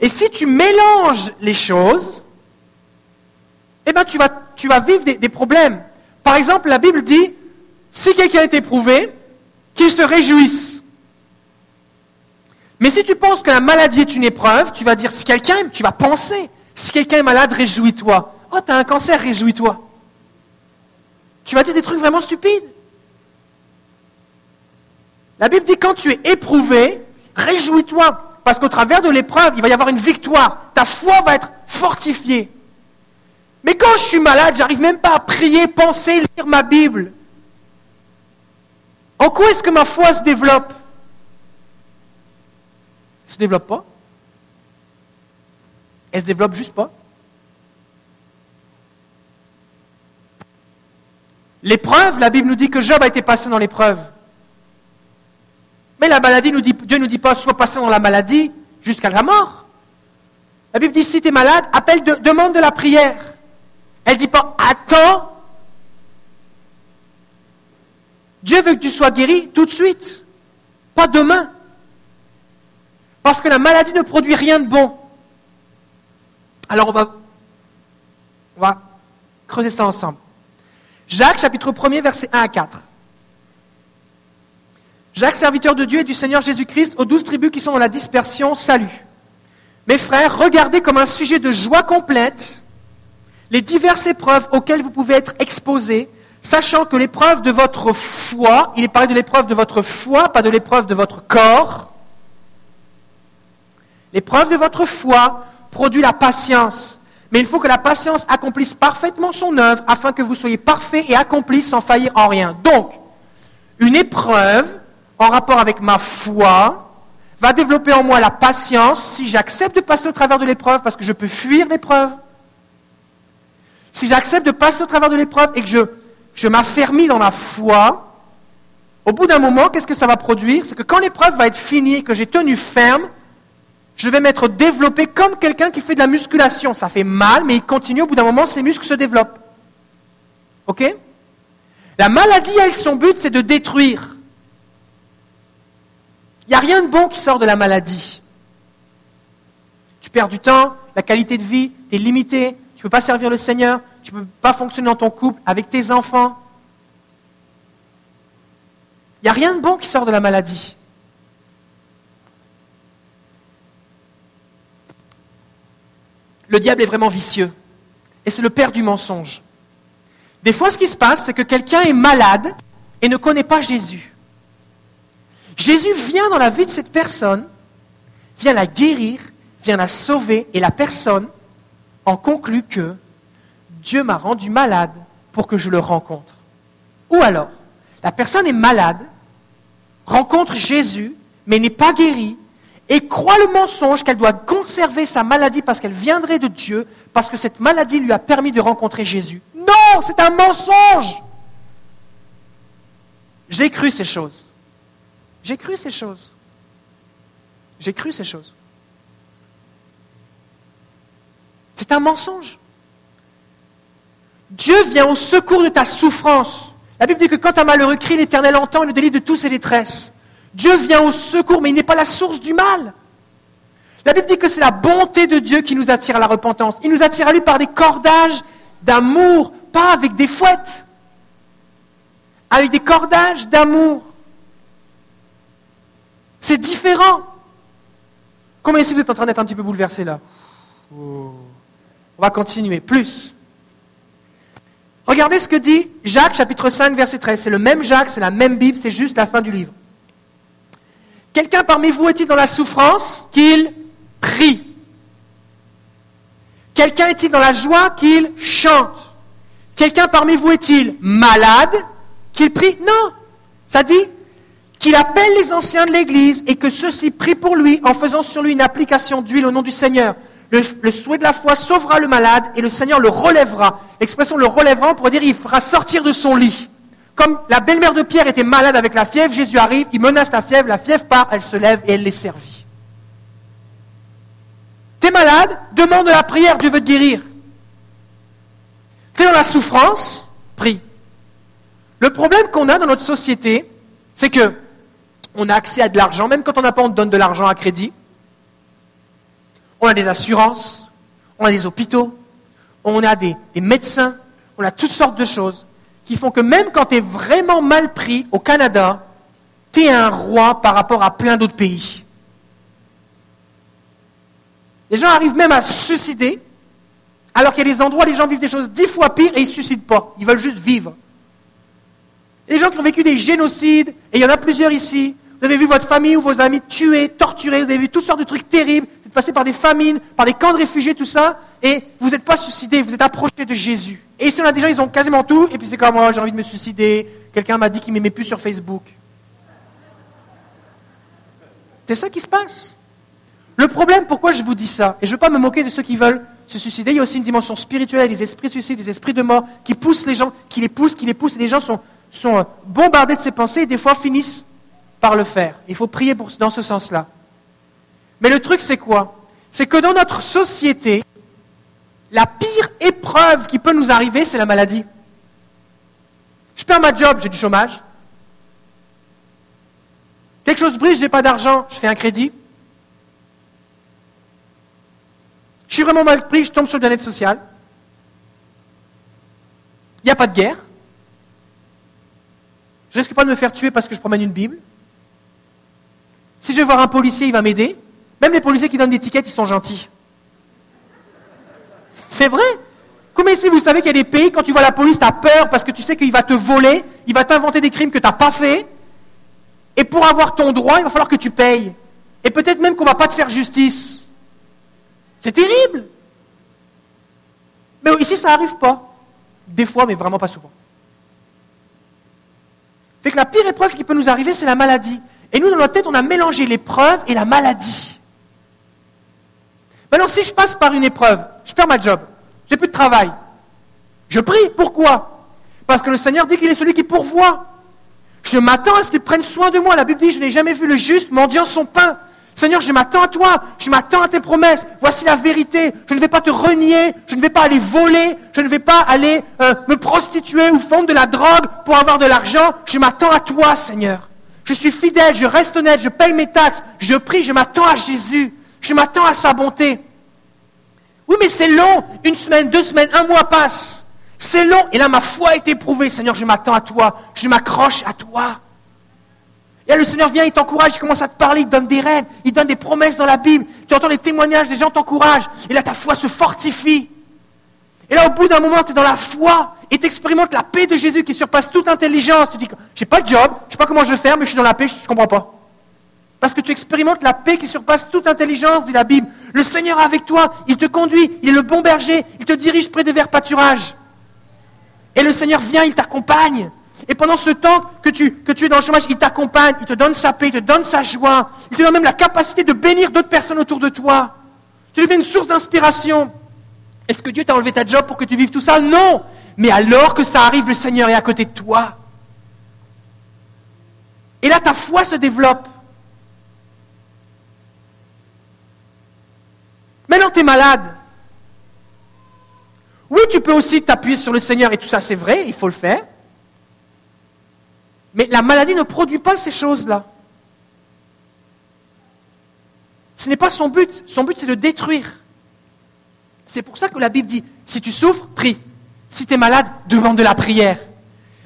Et si tu mélanges les choses, eh bien, tu vas, vivre des, problèmes. Par exemple, la Bible dit, si quelqu'un est éprouvé, qu'il se réjouisse. Mais si tu penses que la maladie est une épreuve, tu vas dire, si quelqu'un, tu vas penser, si quelqu'un est malade, réjouis-toi. Oh, tu as un cancer, réjouis-toi. Tu vas dire des trucs vraiment stupides. La Bible dit quand tu es éprouvé, réjouis-toi, parce qu'au travers de l'épreuve, il va y avoir une victoire. Ta foi va être fortifiée. Mais quand je suis malade, j'arrive même pas à prier, penser, lire ma Bible. En quoi est-ce que ma foi se développe? Elle se développe pas. Elle se développe juste pas. L'épreuve, la Bible nous dit que Job a été passé dans l'épreuve. Mais la maladie, nous dit, Dieu ne nous dit pas sois passé dans la maladie jusqu'à la mort. La Bible dit si tu es malade, appelle, demande de la prière. Elle ne dit pas attends. Dieu veut que tu sois guéri tout de suite, pas demain. Parce que la maladie ne produit rien de bon. Alors on va, on va creuser ça ensemble. Jacques chapitre 1er verset 1 à 4. Jacques, serviteur de Dieu et du Seigneur Jésus-Christ, aux douze tribus qui sont dans la dispersion, salut. Mes frères, regardez comme un sujet de joie complète les diverses épreuves auxquelles vous pouvez être exposés, sachant que l'épreuve de votre foi, il est parlé de l'épreuve de votre foi, pas de l'épreuve de votre corps, l'épreuve de votre foi produit la patience. Mais il faut que la patience accomplisse parfaitement son œuvre afin que vous soyez parfaits et accomplis sans faillir en rien. Donc, une épreuve en rapport avec ma foi, va développer en moi la patience si j'accepte de passer au travers de l'épreuve parce que je peux fuir l'épreuve. Si j'accepte de passer au travers de l'épreuve et que je je m'affermis dans la foi, au bout d'un moment, qu'est-ce que ça va produire? C'est que quand l'épreuve va être finie et que j'ai tenu ferme, je vais m'être développé comme quelqu'un qui fait de la musculation. Ça fait mal, mais il continue, au bout d'un moment, ses muscles se développent. OK? La maladie, elle, son but, c'est de détruire. Il n'y a rien de bon qui sort de la maladie. Tu perds du temps, la qualité de vie, tu es limité, tu ne peux pas servir le Seigneur, tu ne peux pas fonctionner dans ton couple, avec tes enfants. Il n'y a rien de bon qui sort de la maladie. Le diable est vraiment vicieux. Et c'est le père du mensonge. Des fois, ce qui se passe, c'est que quelqu'un est malade et ne connaît pas Jésus. Jésus vient dans la vie de cette personne, vient la guérir, vient la sauver, et la personne en conclut que Dieu m'a rendu malade pour que je le rencontre. Ou alors, la personne est malade, rencontre Jésus, mais n'est pas guérie, et croit le mensonge qu'elle doit conserver sa maladie parce qu'elle viendrait de Dieu, parce que cette maladie lui a permis de rencontrer Jésus. Non, c'est un mensonge. J'ai cru ces choses. J'ai cru ces choses. J'ai cru ces choses. C'est un mensonge. Dieu vient au secours de ta souffrance. La Bible dit que quand un malheureux crie, l'Éternel entend et le délivre de tous ses détresses. Dieu vient au secours, mais il n'est pas la source du mal. La Bible dit que c'est la bonté de Dieu qui nous attire à la repentance. Il nous attire à lui par des cordages d'amour, pas avec des fouettes. Avec des cordages d'amour. C'est différent. Est-ce que vous êtes en train d'être un petit peu bouleversé là oh. On va continuer. Plus. Regardez ce que dit Jacques chapitre 5 verset 13. C'est le même Jacques, c'est la même Bible, c'est juste la fin du livre. Quelqu'un parmi vous est-il dans la souffrance Qu'il prie? Quelqu'un est-il dans la joie Qu'il chante? Quelqu'un parmi vous est-il malade Qu'il prie? Non. Ça dit qu'il appelle les anciens de l'Église et que ceux-ci prient pour lui en faisant sur lui une application d'huile au nom du Seigneur. Le, souhait de la foi sauvera le malade et le Seigneur le relèvera. L'expression le relèvera, on pourrait dire il fera sortir de son lit. Comme la belle-mère de Pierre était malade avec la fièvre, Jésus arrive, il menace la fièvre, la fièvre part, elle se lève et elle les servit. T'es malade, demande de la prière, Dieu veut te guérir. T'es dans la souffrance, prie. Le problème qu'on a dans notre société, c'est que on a accès à de l'argent, même quand on n'a pas, on donne de l'argent à crédit on a des assurances, on a des hôpitaux, on a des, médecins, on a toutes sortes de choses qui font que même quand tu es vraiment mal pris au Canada, tu es un roi par rapport à plein d'autres pays. Les gens arrivent même à se suicider, alors qu'il y a des endroits où les gens vivent des choses dix fois pires et ils ne se suicident pas. Ils veulent juste vivre. Les gens qui ont vécu des génocides, et il y en a plusieurs ici, vous avez vu votre famille ou vos amis tués, torturés, vous avez vu toutes sortes de trucs terribles, vous êtes passé par des famines, par des camps de réfugiés, tout ça, et vous n'êtes pas suicidé, vous êtes approché de Jésus. Et ici, on a des gens, ils ont quasiment tout, et puis c'est comme, moi, j'ai envie de me suicider, quelqu'un m'a dit qu'il m'aimait plus sur Facebook. C'est ça qui se passe. Le problème, pourquoi je vous dis ça, et je ne veux pas me moquer de ceux qui veulent se suicider, il y a aussi une dimension spirituelle, des esprits de suicide, des esprits de mort, qui poussent les gens, qui les poussent, qui les poussent, et les gens sont, sont bombardés de ces pensées, et des fois finissent par le faire. Il faut prier pour, dans ce sens-là. Mais le truc, c'est quoi? C'est que dans notre société, la pire épreuve qui peut nous arriver, c'est la maladie. Je perds ma job, j'ai du chômage. Quelque chose brise, je n'ai pas d'argent, je fais un crédit. Je suis vraiment mal pris, je tombe sur le bien-être social. Il n'y a pas de guerre. Je risque pas de me faire tuer parce que je promène une Bible. Si je vais voir un policier, il va m'aider. Même les policiers qui donnent des tickets, ils sont gentils. C'est vrai? Comment si vous savez qu'il y a des pays, quand tu vois la police, tu as peur parce que tu sais qu'il va te voler, il va t'inventer des crimes que tu n'as pas fait? Et pour avoir ton droit, il va falloir que tu payes. Et peut-être même qu'on ne va pas te faire justice. C'est terrible. Mais ici, ça n'arrive pas. Des fois, mais vraiment pas souvent. Fait que la pire épreuve qui peut nous arriver, c'est la maladie. Et nous, dans notre tête, on a mélangé l'épreuve et la maladie. Maintenant, si je passe par une épreuve, je perds ma job, j'ai plus de travail, je prie. Pourquoi? Parce que le Seigneur dit qu'il est celui qui pourvoit. Je m'attends à ce qu'il prenne soin de moi. La Bible dit, je n'ai jamais vu le juste mendiant son pain. Seigneur, je m'attends à toi, je m'attends à tes promesses. Voici la vérité. Je ne vais pas te renier, je ne vais pas aller voler, je ne vais pas aller euh, me prostituer ou fondre de la drogue pour avoir de l'argent. Je m'attends à toi, Seigneur. Je suis fidèle, je reste honnête, je paye mes taxes, je prie, je m'attends à Jésus. Je m'attends à sa bonté. Oui, mais c'est long. Une semaine, deux semaines, un mois passe. C'est long. Et là, ma foi été éprouvée. Seigneur, je m'attends à toi. Je m'accroche à toi. Et là, le Seigneur vient, il t'encourage, il commence à te parler, il donne des rêves, il donne des promesses dans la Bible. Tu entends les témoignages, des gens t'encouragent. Et là, ta foi se fortifie. Et là, au bout d'un moment, tu es dans la foi et tu expérimentes la paix de Jésus qui surpasse toute intelligence. Tu dis, j'ai pas de job, je sais pas comment je vais faire, mais je suis dans la paix, je ne comprends pas. Parce que tu expérimentes la paix qui surpasse toute intelligence, dit la Bible. Le Seigneur est avec toi, il te conduit, il est le bon berger, il te dirige près des verts pâturages. Et le Seigneur vient, il t'accompagne. Et pendant ce temps que tu, es dans le chômage, il t'accompagne, il te donne sa paix, il te donne sa joie, il te donne même la capacité de bénir d'autres personnes autour de toi. Tu deviens une source d'inspiration. Est-ce que Dieu t'a enlevé ta job pour que tu vives tout ça? Non. Mais alors que ça arrive, le Seigneur est à côté de toi. Et là, ta foi se développe. Maintenant, tu es malade. Oui, tu peux aussi t'appuyer sur le Seigneur et tout ça, c'est vrai, il faut le faire. Mais la maladie ne produit pas ces choses-là. Ce n'est pas son but. Son but, c'est de détruire. C'est pour ça que la Bible dit, si tu souffres, prie. Si tu es malade, demande de la prière.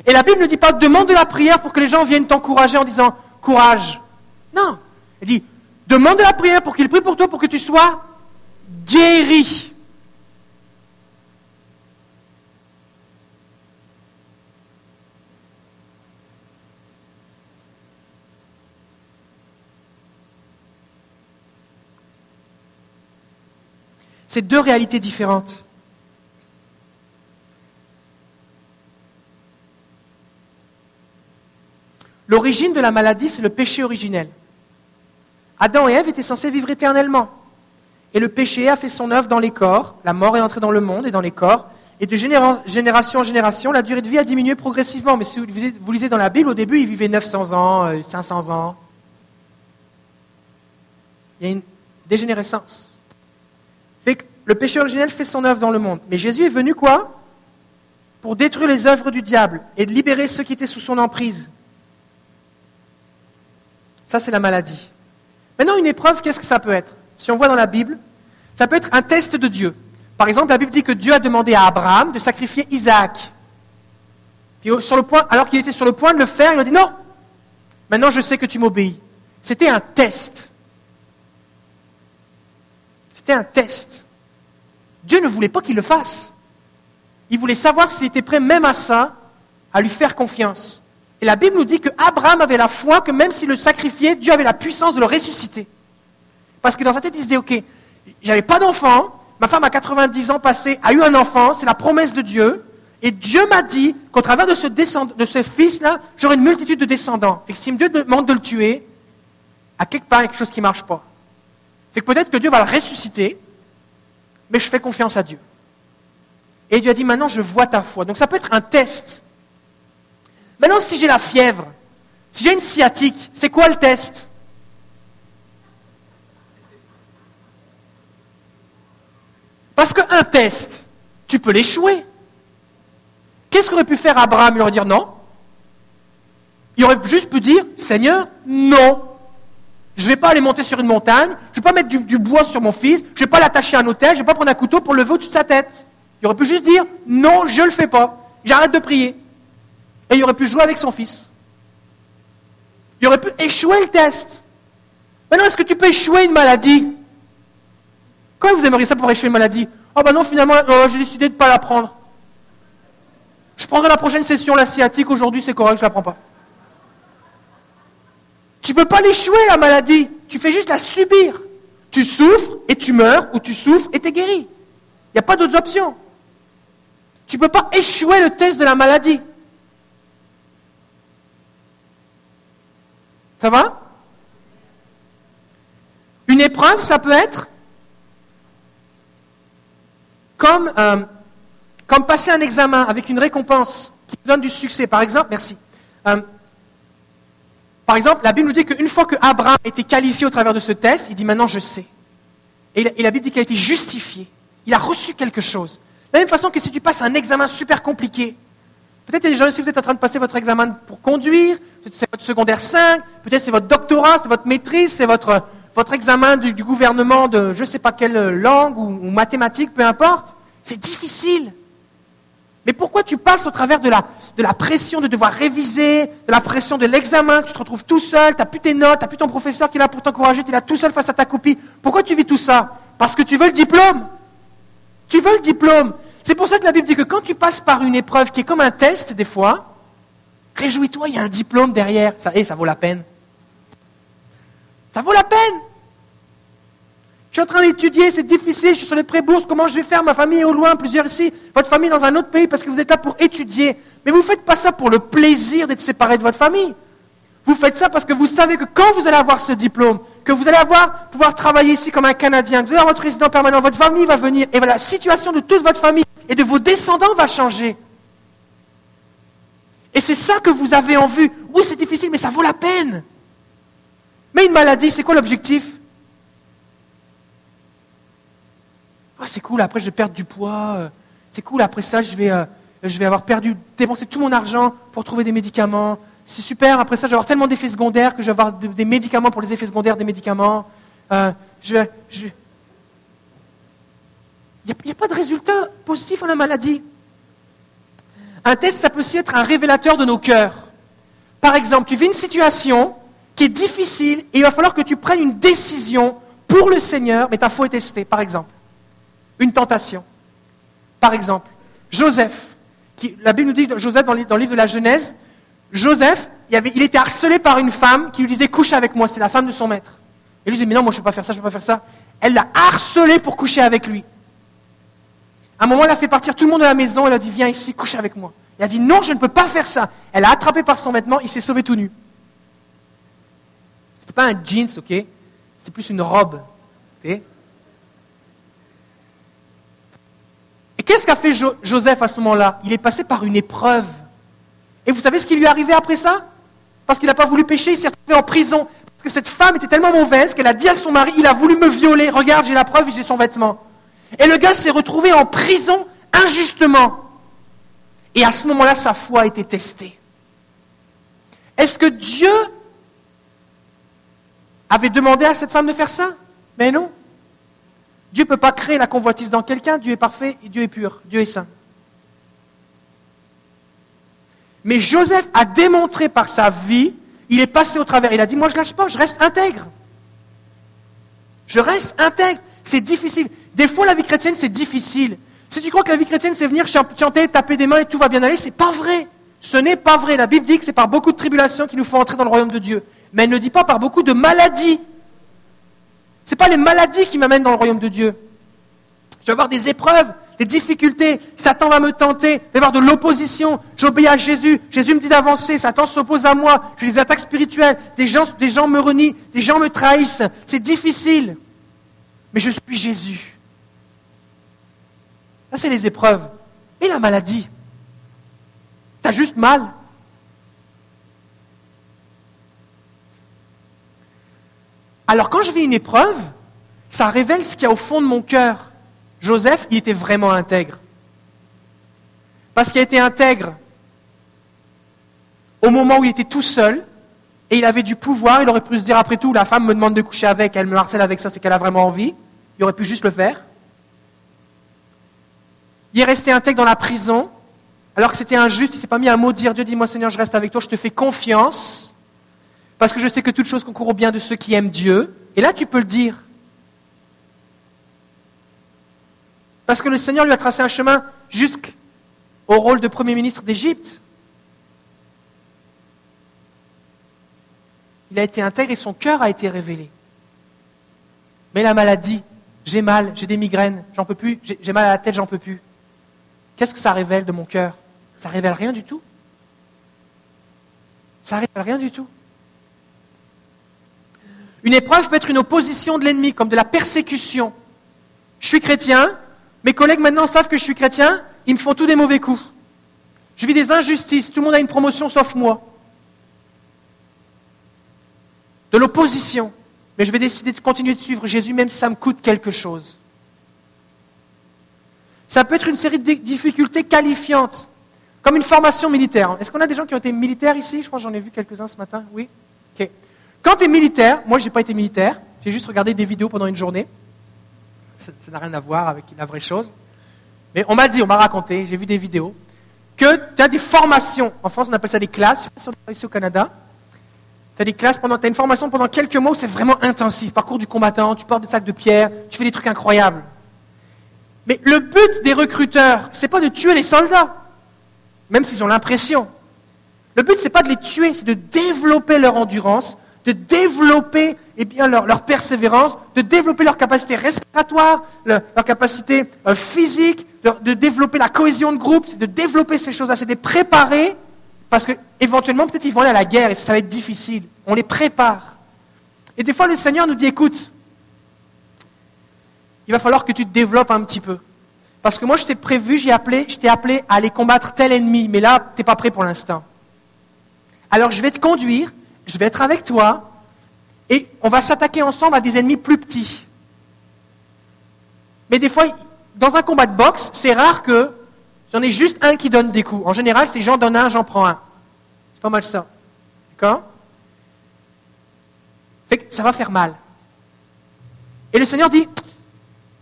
Et la Bible ne dit pas demande de la prière pour que les gens viennent t'encourager en disant courage. Non. Elle dit demande de la prière pour qu'il prie pour toi pour que tu sois guéri. C'est deux réalités différentes. L'origine de la maladie, c'est le péché originel. Adam et Ève étaient censés vivre éternellement. Et le péché a fait son œuvre dans les corps, la mort est entrée dans le monde et dans les corps, et de génération en génération, la durée de vie a diminué progressivement. Mais si vous lisez dans la Bible, au début, ils vivaient 900 ans, 500 euh, ans. Il y a une dégénérescence. Le péché originel fait son œuvre dans le monde. Mais Jésus est venu quoi? Pour détruire les œuvres du diable et libérer ceux qui étaient sous son emprise. Ça, c'est la maladie. Maintenant, une épreuve, qu'est-ce que ça peut être? Si on voit dans la Bible, ça peut être un test de Dieu. Par exemple, la Bible dit que Dieu a demandé à Abraham de sacrifier Isaac. Sur le point, alors qu'il était sur le point de le faire, il a dit non, maintenant je sais que tu m'obéis. C'était un test. C'était un test. Dieu ne voulait pas qu'il le fasse. Il voulait savoir s'il était prêt même à ça, à lui faire confiance. Et la Bible nous dit que Abraham avait la foi que même s'il le sacrifiait, Dieu avait la puissance de le ressusciter. Parce que dans sa tête, il se disait, OK, j'avais pas d'enfant, ma femme a 90 ans passé, a eu un enfant, c'est la promesse de Dieu, et Dieu m'a dit qu'au travers de ce, fils-là, j'aurai une multitude de descendants. Fait que si Dieu demande de le tuer, à quelque part, quelque chose qui ne marche pas. Fait que peut-être que Dieu va le ressusciter, mais je fais confiance à Dieu. Et Dieu a dit, maintenant, je vois ta foi. Donc ça peut être un test. Maintenant, si j'ai la fièvre, si j'ai une sciatique, c'est quoi le test? Parce qu'un test, tu peux l'échouer. Qu'est-ce qu'aurait pu faire Abraham? Il aurait dit non. Il aurait juste pu dire Seigneur, non. Je ne vais pas aller monter sur une montagne, je ne vais pas mettre du, bois sur mon fils, je ne vais pas l'attacher à un hôtel, je ne vais pas prendre un couteau pour le lever au-dessus de sa tête. Il aurait pu juste dire non, je ne le fais pas. J'arrête de prier. Et il aurait pu jouer avec son fils. Il aurait pu échouer le test. Maintenant, est-ce que tu peux échouer une maladie? Comment vous aimeriez ça pour échouer une maladie? Oh ben non, finalement, euh, j'ai décidé de ne pas la prendre. Je prendrai la prochaine session, la sciatique, aujourd'hui c'est correct, je ne la prends pas. Tu ne peux pas l'échouer, la maladie. Tu fais juste la subir. Tu souffres et tu meurs, ou tu souffres et tu es guéri. Il n'y a pas d'autres options. Tu ne peux pas échouer le test de la maladie. Ça va? Une épreuve, ça peut être comme, euh, passer un examen avec une récompense qui donne du succès. Par exemple, merci. Euh, par exemple, la Bible nous dit qu'une fois que Abraham a été qualifié au travers de ce test, il dit maintenant je sais. Et la Bible dit qu'il a été justifié. Il a reçu quelque chose. De la même façon que si tu passes un examen super compliqué, peut-être des gens ici, vous êtes en train de passer votre examen pour conduire, c'est votre secondaire 5, peut-être c'est votre doctorat, c'est votre maîtrise, c'est votre, examen du, gouvernement de je ne sais pas quelle langue ou mathématiques, peu importe. C'est difficile. Mais pourquoi tu passes au travers de la, pression de devoir réviser, de la pression de l'examen, tu te retrouves tout seul, tu n'as plus tes notes, tu n'as plus ton professeur qui est là pour t'encourager, tu es là tout seul face à ta copie Pourquoi tu vis tout ça? Parce que tu veux le diplôme. Tu veux le diplôme. C'est pour ça que la Bible dit que quand tu passes par une épreuve qui est comme un test, des fois, réjouis-toi, il y a un diplôme derrière. Ça, et ça vaut la peine. Ça vaut la peine. Je suis en train d'étudier, c'est difficile, je suis sur les pré-bourses, comment je vais faire Ma famille est au loin, plusieurs ici, votre famille dans un autre pays parce que vous êtes là pour étudier. Mais vous ne faites pas ça pour le plaisir d'être séparé de votre famille. Vous faites ça parce que vous savez que quand vous allez avoir ce diplôme, que vous allez avoir, pouvoir travailler ici comme un Canadien, que vous allez avoir votre résident permanent, votre famille va venir, et la situation de toute votre famille et de vos descendants va changer. Et c'est ça que vous avez en vue. Oui, c'est difficile, mais ça vaut la peine. Mais une maladie, c'est quoi l'objectif? Ah, c'est cool, après je vais perdre du poids. Euh, c'est cool, après ça, je vais, euh, je vais avoir perdu, dépensé tout mon argent pour trouver des médicaments. C'est super, après ça, je vais avoir tellement d'effets secondaires que je vais avoir des médicaments pour les effets secondaires des médicaments. Euh, je, je... Il n'y a, pas de résultat positif à la maladie. Un test, ça peut aussi être un révélateur de nos cœurs. Par exemple, tu vis une situation qui est difficile et il va falloir que tu prennes une décision pour le Seigneur, mais ta foi est testée, par exemple une tentation. Par exemple, Joseph, qui, la Bible nous dit, Joseph dans, le livre de la Genèse, Joseph, il, avait, il était harcelé par une femme qui lui disait couche avec moi, c'est la femme de son maître. Et lui disait mais non, moi je ne peux pas faire ça, je ne peux pas faire ça. Elle l'a harcelé pour coucher avec lui. À un moment, elle a fait partir tout le monde de la maison, elle a dit viens ici, couche avec moi. Il a dit non, je ne peux pas faire ça. Elle a attrapé par son vêtement, il s'est sauvé tout nu. Ce n'était pas un jeans, ok? C'était plus une robe. Et qu'est-ce qu'a fait Joseph à ce moment-là? Il est passé par une épreuve. Et vous savez ce qui lui est arrivé après ça? Parce qu'il n'a pas voulu pécher, il s'est retrouvé en prison. Parce que cette femme était tellement mauvaise qu'elle a dit à son mari, il a voulu me violer, regarde, j'ai la preuve, j'ai son vêtement. Et le gars s'est retrouvé en prison injustement. Et à ce moment-là, sa foi a été testée. Est-ce que Dieu avait demandé à cette femme de faire ça? Mais non. Dieu ne peut pas créer la convoitise dans quelqu'un, Dieu est parfait Dieu est pur, Dieu est saint. Mais Joseph a démontré par sa vie, il est passé au travers, il a dit, moi je lâche pas, je reste intègre. Je reste intègre. C'est difficile. Des fois, la vie chrétienne, c'est difficile. Si tu crois que la vie chrétienne, c'est venir chanter, taper des mains et tout va bien aller, c'est pas vrai. Ce n'est pas vrai. La Bible dit que c'est par beaucoup de tribulations qu'il nous faut entrer dans le royaume de Dieu. Mais elle ne dit pas par beaucoup de maladies. Ce n'est pas les maladies qui m'amènent dans le royaume de Dieu. Je vais avoir des épreuves, des difficultés. Satan va me tenter. Je vais avoir de l'opposition. J'obéis à Jésus. Jésus me dit d'avancer. Satan s'oppose à moi. J'ai des attaques spirituelles. Des gens, des gens me renient. Des gens me trahissent. C'est difficile. Mais je suis Jésus. Ça, c'est les épreuves. Et la maladie. Tu as juste mal. Alors quand je vis une épreuve, ça révèle ce qu'il y a au fond de mon cœur. Joseph, il était vraiment intègre. Parce qu'il a été intègre au moment où il était tout seul, et il avait du pouvoir, il aurait pu se dire après tout, la femme me demande de coucher avec, elle me harcèle avec ça, c'est qu'elle a vraiment envie. Il aurait pu juste le faire. Il est resté intègre dans la prison, alors que c'était injuste, il s'est pas mis à maudire Dieu, dis-moi Seigneur, je reste avec toi, je te fais confiance parce que je sais que toute chose concourt au bien de ceux qui aiment Dieu. Et là, tu peux le dire. Parce que le Seigneur lui a tracé un chemin jusqu'au rôle de Premier ministre d'Égypte. Il a été intègre et son cœur a été révélé. Mais la maladie, j'ai mal, j'ai des migraines, j'en peux plus, j'ai mal à la tête, j'en peux plus. Qu'est-ce que ça révèle de mon cœur? Ça révèle rien du tout. Ça révèle rien du tout. Une épreuve peut être une opposition de l'ennemi, comme de la persécution. Je suis chrétien, mes collègues maintenant savent que je suis chrétien, ils me font tous des mauvais coups. Je vis des injustices, tout le monde a une promotion sauf moi. De l'opposition. Mais je vais décider de continuer de suivre Jésus même si ça me coûte quelque chose. Ça peut être une série de difficultés qualifiantes, comme une formation militaire. Est-ce qu'on a des gens qui ont été militaires ici? Je crois que j'en ai vu quelques-uns ce matin. Oui? Ok. Quand tu es militaire, moi je n'ai pas été militaire, j'ai juste regardé des vidéos pendant une journée. Ça n'a rien à voir avec la vraie chose. Mais on m'a dit, on m'a raconté, j'ai vu des vidéos, que tu as des formations. En France, on appelle ça des classes. Ici au Canada, tu as des classes pendant, une formation pendant quelques mois où c'est vraiment intensif. Parcours du combattant, tu portes des sacs de pierre, tu fais des trucs incroyables. Mais le but des recruteurs, c'est pas de tuer les soldats, même s'ils ont l'impression. Le but, c'est pas de les tuer, c'est de développer leur endurance, de développer eh bien, leur, persévérance, de développer leur capacité respiratoire, leur, capacité euh, physique, de, développer la cohésion de groupe, de développer ces choses-là, c'est de les préparer, parce qu'éventuellement, peut-être ils vont aller à la guerre et ça va être difficile. On les prépare. Et des fois, le Seigneur nous dit, écoute, il va falloir que tu te développes un petit peu. Parce que moi, je t'ai prévu, j'ai appelé, je t'ai appelé à aller combattre tel ennemi, mais là, tu n'es pas prêt pour l'instant. Alors, je vais te conduire, je vais être avec toi, et on va s'attaquer ensemble à des ennemis plus petits. Mais des fois, dans un combat de boxe, c'est rare que j'en ai juste un qui donne des coups. En général, c'est j'en donne un, j'en prends un. C'est pas mal ça. D'accord? Fait que ça va faire mal. Et le Seigneur dit,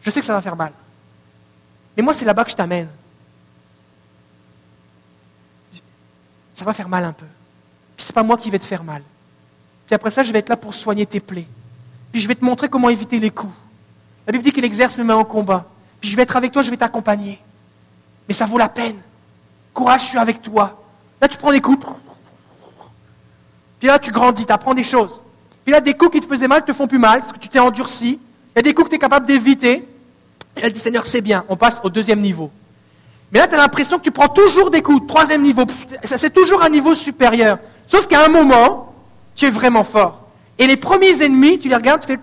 je sais que ça va faire mal. Mais moi, c'est là-bas que je t'amène. Ça va faire mal un peu. C'est pas moi qui vais te faire mal. Puis après ça, je vais être là pour soigner tes plaies. Puis je vais te montrer comment éviter les coups. La Bible dit qu'il exerce mes mains en combat. Puis je vais être avec toi, je vais t'accompagner. Mais ça vaut la peine. Courage, je suis avec toi. Là, tu prends des coups. Puis là, tu grandis, tu apprends des choses. Puis là, des coups qui te faisaient mal te font plus mal parce que tu t'es endurci. Il y a des coups que tu es capable d'éviter. Et elle dit, Seigneur, c'est bien, on passe au deuxième niveau. Mais là, tu as l'impression que tu prends toujours des coups, troisième niveau, c'est toujours un niveau supérieur. Sauf qu'à un moment, tu es vraiment fort. Et les premiers ennemis, tu les regardes, tu fais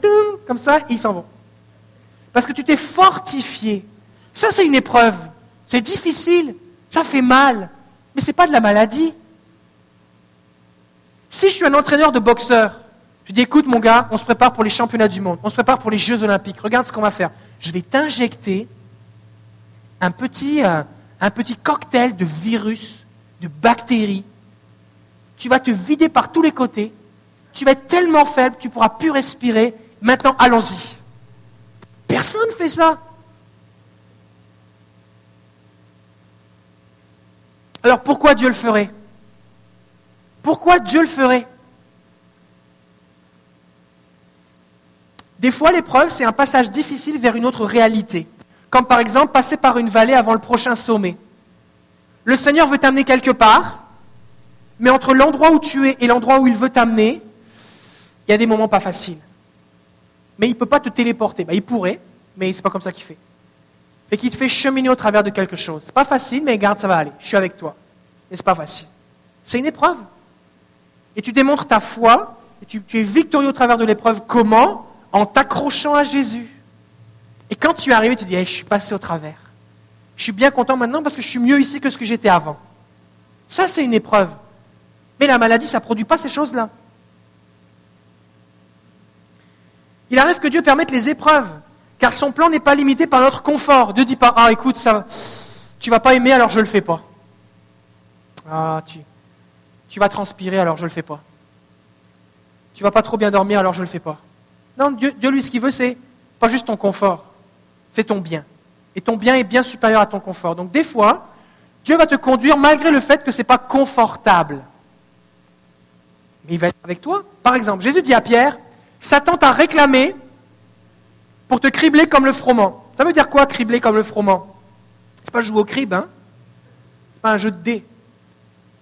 comme ça, ils s'en vont. Parce que tu t'es fortifié. Ça, c'est une épreuve. C'est difficile, ça fait mal, mais ce n'est pas de la maladie. Si je suis un entraîneur de boxeur, je dis écoute mon gars, on se prépare pour les championnats du monde, on se prépare pour les Jeux olympiques, regarde ce qu'on va faire je vais t'injecter un petit, euh, un petit cocktail de virus, de bactéries. Tu vas te vider par tous les côtés. Tu vas être tellement faible, tu ne pourras plus respirer. Maintenant, allons-y. Personne ne fait ça. Alors pourquoi Dieu le ferait? Pourquoi Dieu le ferait? Des fois, l'épreuve, c'est un passage difficile vers une autre réalité, comme par exemple passer par une vallée avant le prochain sommet. Le Seigneur veut t'amener quelque part, mais entre l'endroit où tu es et l'endroit où il veut t'amener, il y a des moments pas faciles. Mais il ne peut pas te téléporter. Bah, il pourrait, mais ce n'est pas comme ça qu'il fait. Fait qu'il te fait cheminer au travers de quelque chose. C'est pas facile, mais garde, ça va aller. Je suis avec toi. Mais c'est pas facile. C'est une épreuve. Et tu démontres ta foi, et tu es victorieux au travers de l'épreuve. Comment? En t'accrochant à Jésus. Et quand tu es arrivé, tu dis, je suis passé au travers. Je suis bien content maintenant parce que je suis mieux ici que ce que j'étais avant. Ça, c'est une épreuve. Mais la maladie, ça ne produit pas ces choses-là. Il arrive que Dieu permette les épreuves, car son plan n'est pas limité par notre confort. Dieu ne dit pas, ah écoute, ça, tu vas pas aimer, alors je ne le fais pas. Ah, tu, tu vas transpirer, alors je ne le fais pas. Tu vas pas trop bien dormir, alors je ne le fais pas. Non, Dieu, lui, ce qu'il veut, c'est pas juste ton confort, c'est ton bien. Et ton bien est bien supérieur à ton confort. Donc des fois, Dieu va te conduire malgré le fait que ce n'est pas confortable. Il va être avec toi. Par exemple, Jésus dit à Pierre, Satan t'a réclamé pour te cribler comme le froment. Ça veut dire quoi, cribler comme le froment? C'est pas jouer au crib, hein C'est pas un jeu de dés.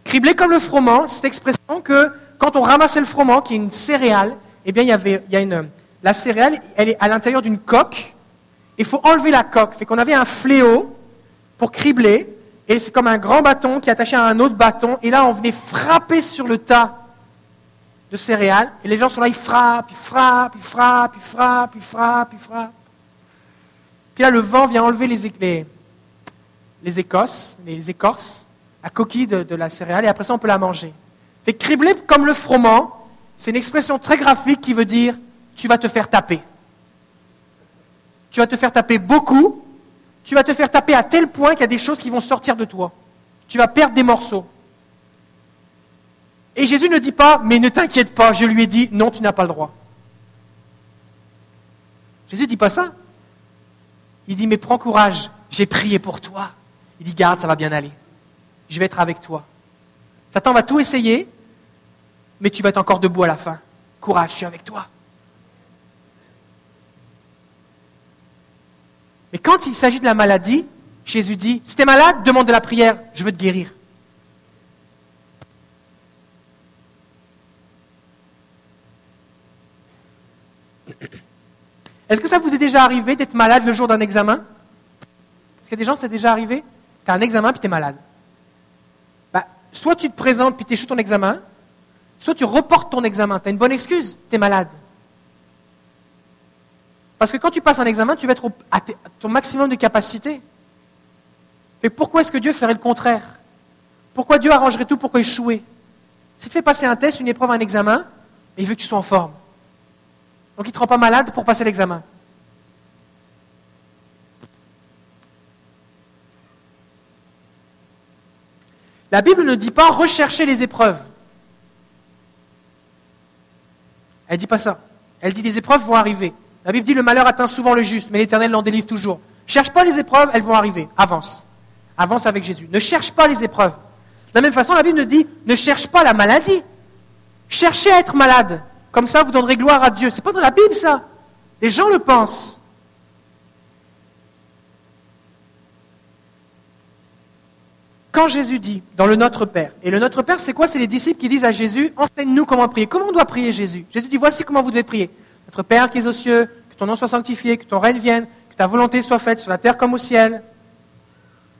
Cribler comme le froment, c'est cette expression que quand on ramassait le froment, qui est une céréale, eh bien, il y, avait, il y a une, la céréale, elle est à l'intérieur d'une coque. Il faut enlever la coque. Fait qu'on avait un fléau pour cribler. Et c'est comme un grand bâton qui est attaché à un autre bâton. Et là, on venait frapper sur le tas de céréales. Et les gens sont là, ils frappent, ils frappent, ils frappent, ils frappent, ils frappent, ils frappent. Puis là, le vent vient enlever les, les, les écosses, les écorces, la coquille de, la céréale, et après ça, on peut la manger. Fait cribler comme le froment, c'est une expression très graphique qui veut dire tu vas te faire taper. Tu vas te faire taper beaucoup, tu vas te faire taper à tel point qu'il y a des choses qui vont sortir de toi. Tu vas perdre des morceaux. Et Jésus ne dit pas, mais ne t'inquiète pas, je lui ai dit, non, tu n'as pas le droit. Jésus ne dit pas ça. Il dit, mais prends courage, j'ai prié pour toi. Il dit, garde, ça va bien aller. Je vais être avec toi. Satan va tout essayer, mais tu vas être encore debout à la fin. Courage, je suis avec toi. Mais quand il s'agit de la maladie, Jésus dit, si tu es malade, demande de la prière, je veux te guérir. Est-ce que ça vous est déjà arrivé d'être malade le jour d'un examen? Est-ce qu'il y a des gens, c'est déjà arrivé? Tu un examen puis tu malade. Bah, soit tu te présentes puis tu ton examen, soit tu reportes ton examen. Tu une bonne excuse, tu es malade. Parce que quand tu passes un examen, tu vas être à ton maximum de capacité. Mais pourquoi est-ce que Dieu ferait le contraire? Pourquoi Dieu arrangerait tout pour échouer? Si tu fais passer un test, une épreuve, un examen, il veut que tu sois en forme. Donc il ne te rend pas malade pour passer l'examen. La Bible ne dit pas rechercher les épreuves. Elle ne dit pas ça. Elle dit des épreuves vont arriver. La Bible dit le malheur atteint souvent le juste, mais l'Éternel l'en délivre toujours. Cherche pas les épreuves, elles vont arriver. Avance. Avance avec Jésus. Ne cherche pas les épreuves. De la même façon, la Bible nous dit ne cherche pas la maladie. Cherchez à être malade. Comme ça, vous donnerez gloire à Dieu. Ce n'est pas dans la Bible, ça. Les gens le pensent. Quand Jésus dit dans le Notre Père, et le Notre Père, c'est quoi? C'est les disciples qui disent à Jésus, enseigne-nous comment prier. Comment on doit prier Jésus? Jésus dit, voici comment vous devez prier. Notre Père qui est aux cieux, que ton nom soit sanctifié, que ton règne vienne, que ta volonté soit faite sur la terre comme au ciel.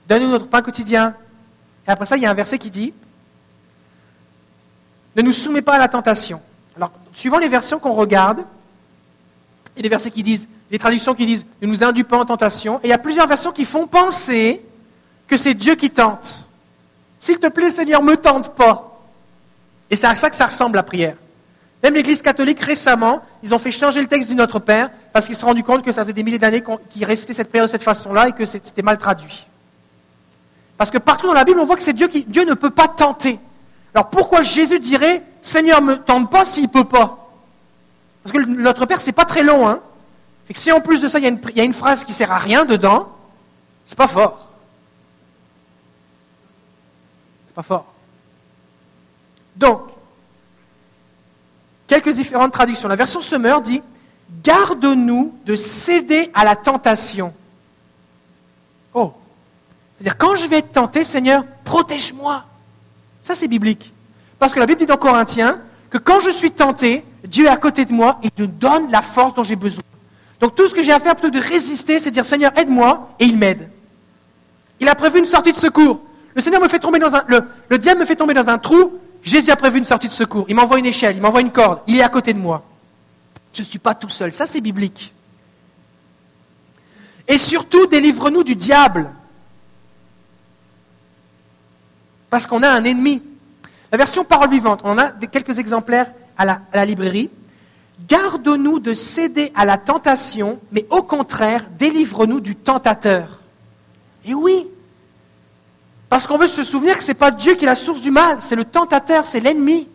Donne-nous notre pain quotidien. Et après ça, il y a un verset qui dit, ne nous soumets pas à la tentation. Alors, suivant les versions qu'on regarde, a des versets qui disent, les traductions qui disent, ne nous induis pas en tentation, et il y a plusieurs versions qui font penser que c'est Dieu qui tente. S'il te plaît, Seigneur, me tente pas. Et c'est à ça que ça ressemble la prière. Même l'Église catholique, récemment, ils ont fait changer le texte du Notre Père parce qu'ils se sont rendus compte que ça faisait des milliers d'années qu'ils récitaient cette prière de cette façon-là et que c'était mal traduit. Parce que partout dans la Bible, on voit que c'est Dieu qui Dieu ne peut pas tenter. Alors pourquoi Jésus dirait Seigneur, ne me tente pas s'il ne peut pas Parce que notre Père, c'est pas très long. Hein si en plus de ça, il y, a une, phrase qui sert à rien dedans, c'est pas fort. C'est pas fort. Donc, quelques différentes traductions. La version Semeur dit Garde-nous de céder à la tentation. Oh C'est-à-dire, quand je vais être tenté, Seigneur, protège-moi. Ça, c'est biblique. Parce que la Bible dit dans Corinthiens que quand je suis tenté, Dieu est à côté de moi et me donne la force dont j'ai besoin. Donc tout ce que j'ai à faire plutôt de résister, c'est dire Seigneur, aide-moi, et il m'aide. Il a prévu une sortie de secours. Le Seigneur me fait tomber dans un. Le diable me fait tomber dans un trou, Jésus a prévu une sortie de secours. Il m'envoie une échelle, il m'envoie une corde, il est à côté de moi. Je ne suis pas tout seul. Ça, c'est biblique. Et surtout, délivre-nous du diable. Parce qu'on a un ennemi. La version parole vivante, on a quelques exemplaires à la, librairie. Garde-nous de céder à la tentation, mais au contraire, délivre-nous du tentateur. Et oui, parce qu'on veut se souvenir que ce n'est pas Dieu qui est la source du mal, c'est le tentateur, c'est l'ennemi.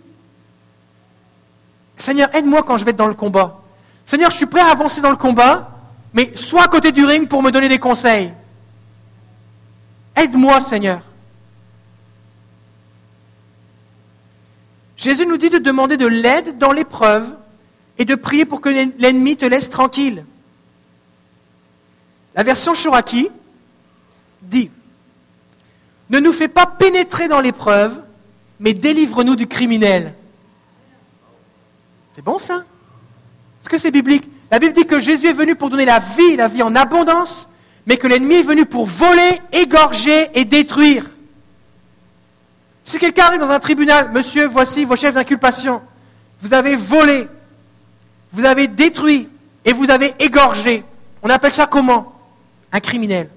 Seigneur, aide-moi quand je vais être dans le combat. Seigneur, je suis prêt à avancer dans le combat, mais sois à côté du ring pour me donner des conseils. Aide-moi, Seigneur. Jésus nous dit de demander de l'aide dans l'épreuve et de prier pour que l'ennemi te laisse tranquille. La version Shuraki dit ne nous fais pas pénétrer dans l'épreuve, mais délivre-nous du criminel. C'est bon ça? Est-ce que c'est biblique? La Bible dit que Jésus est venu pour donner la vie, la vie en abondance, mais que l'ennemi est venu pour voler, égorger et détruire. Si quelqu'un arrive dans un tribunal, monsieur, voici vos chefs d'inculpation. Vous avez volé, vous avez détruit et vous avez égorgé. On appelle ça comment? Un criminel.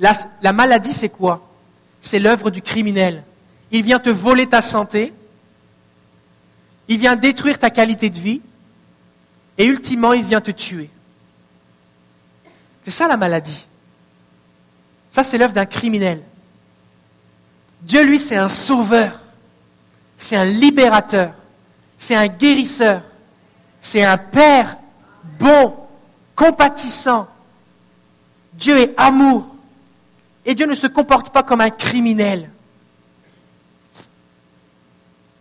La, maladie, c'est quoi? C'est l'œuvre du criminel. Il vient te voler ta santé, il vient détruire ta qualité de vie, et ultimement, il vient te tuer. C'est ça la maladie. Ça, c'est l'œuvre d'un criminel. Dieu, lui, c'est un sauveur, c'est un libérateur, c'est un guérisseur, c'est un Père bon, compatissant. Dieu est amour. Et Dieu ne se comporte pas comme un criminel.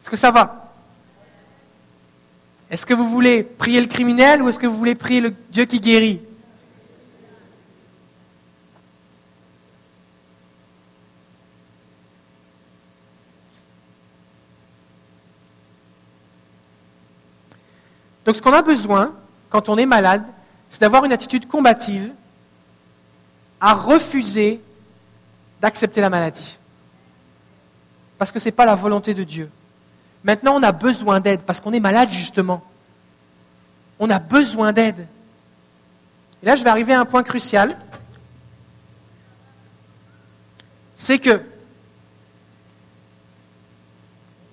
Est-ce que ça va? Est-ce que vous voulez prier le criminel ou est-ce que vous voulez prier le Dieu qui guérit? Donc ce qu'on a besoin quand on est malade, c'est d'avoir une attitude combative à refuser d'accepter la maladie. Parce que ce n'est pas la volonté de Dieu. Maintenant, on a besoin d'aide parce qu'on est malade justement. On a besoin d'aide. Et là, je vais arriver à un point crucial. C'est que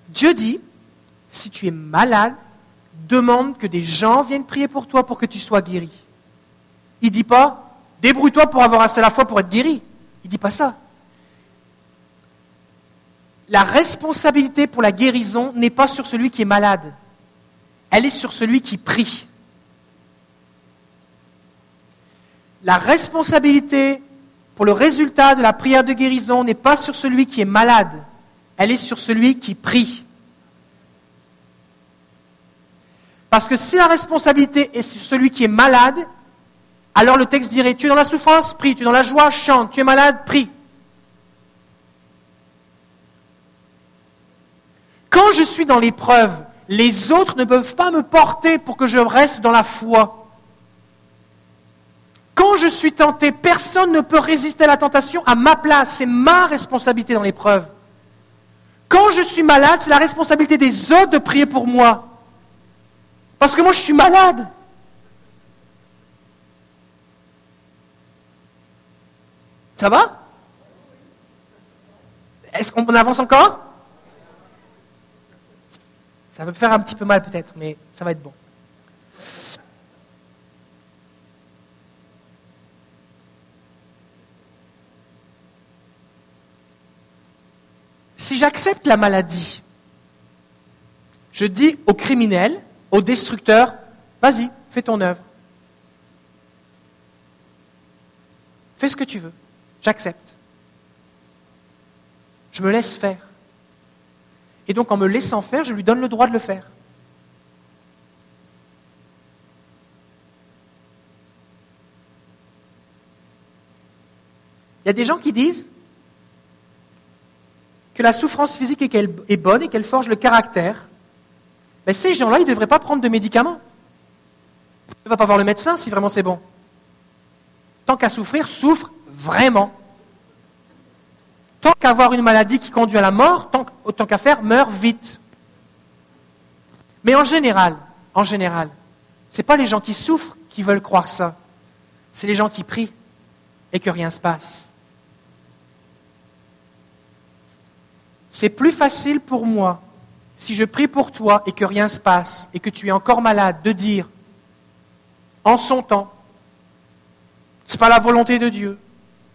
Dieu dit, si tu es malade, demande que des gens viennent prier pour toi pour que tu sois guéri. Il ne dit pas, débrouille-toi pour avoir assez la foi pour être guéri. Il ne dit pas ça. La responsabilité pour la guérison n'est pas sur celui qui est malade. Elle est sur celui qui prie. La responsabilité pour le résultat de la prière de guérison n'est pas sur celui qui est malade. Elle est sur celui qui prie. Parce que si la responsabilité est sur celui qui est malade, alors le texte dirait, tu es dans la souffrance, prie, tu es dans la joie, chante, tu es malade, prie. Quand je suis dans l'épreuve, les autres ne peuvent pas me porter pour que je reste dans la foi. Quand je suis tenté, personne ne peut résister à la tentation à ma place. C'est ma responsabilité dans l'épreuve. Quand je suis malade, c'est la responsabilité des autres de prier pour moi. Parce que moi, je suis malade. Ça va? Est-ce qu'on avance encore? Ça va me faire un petit peu mal peut-être, mais ça va être bon. Si j'accepte la maladie, je dis au criminel, au destructeur, vas-y, fais ton œuvre. Fais ce que tu veux. J'accepte. Je me laisse faire. Et donc en me laissant faire, je lui donne le droit de le faire. Il y a des gens qui disent que la souffrance physique est bonne et qu'elle forge le caractère, mais ces gens-là, ils ne devraient pas prendre de médicaments. Tu ne vas pas voir le médecin si vraiment c'est bon. Tant qu'à souffrir, souffre vraiment. Tant qu'à avoir une maladie qui conduit à la mort, tant, autant qu'à faire, meurs vite. Mais en général, en général, ce n'est pas les gens qui souffrent qui veulent croire ça. C'est les gens qui prient et que rien ne se passe. C'est plus facile pour moi si je prie pour toi et que rien ne se passe et que tu es encore malade, de dire en son temps, ce n'est pas la volonté de Dieu,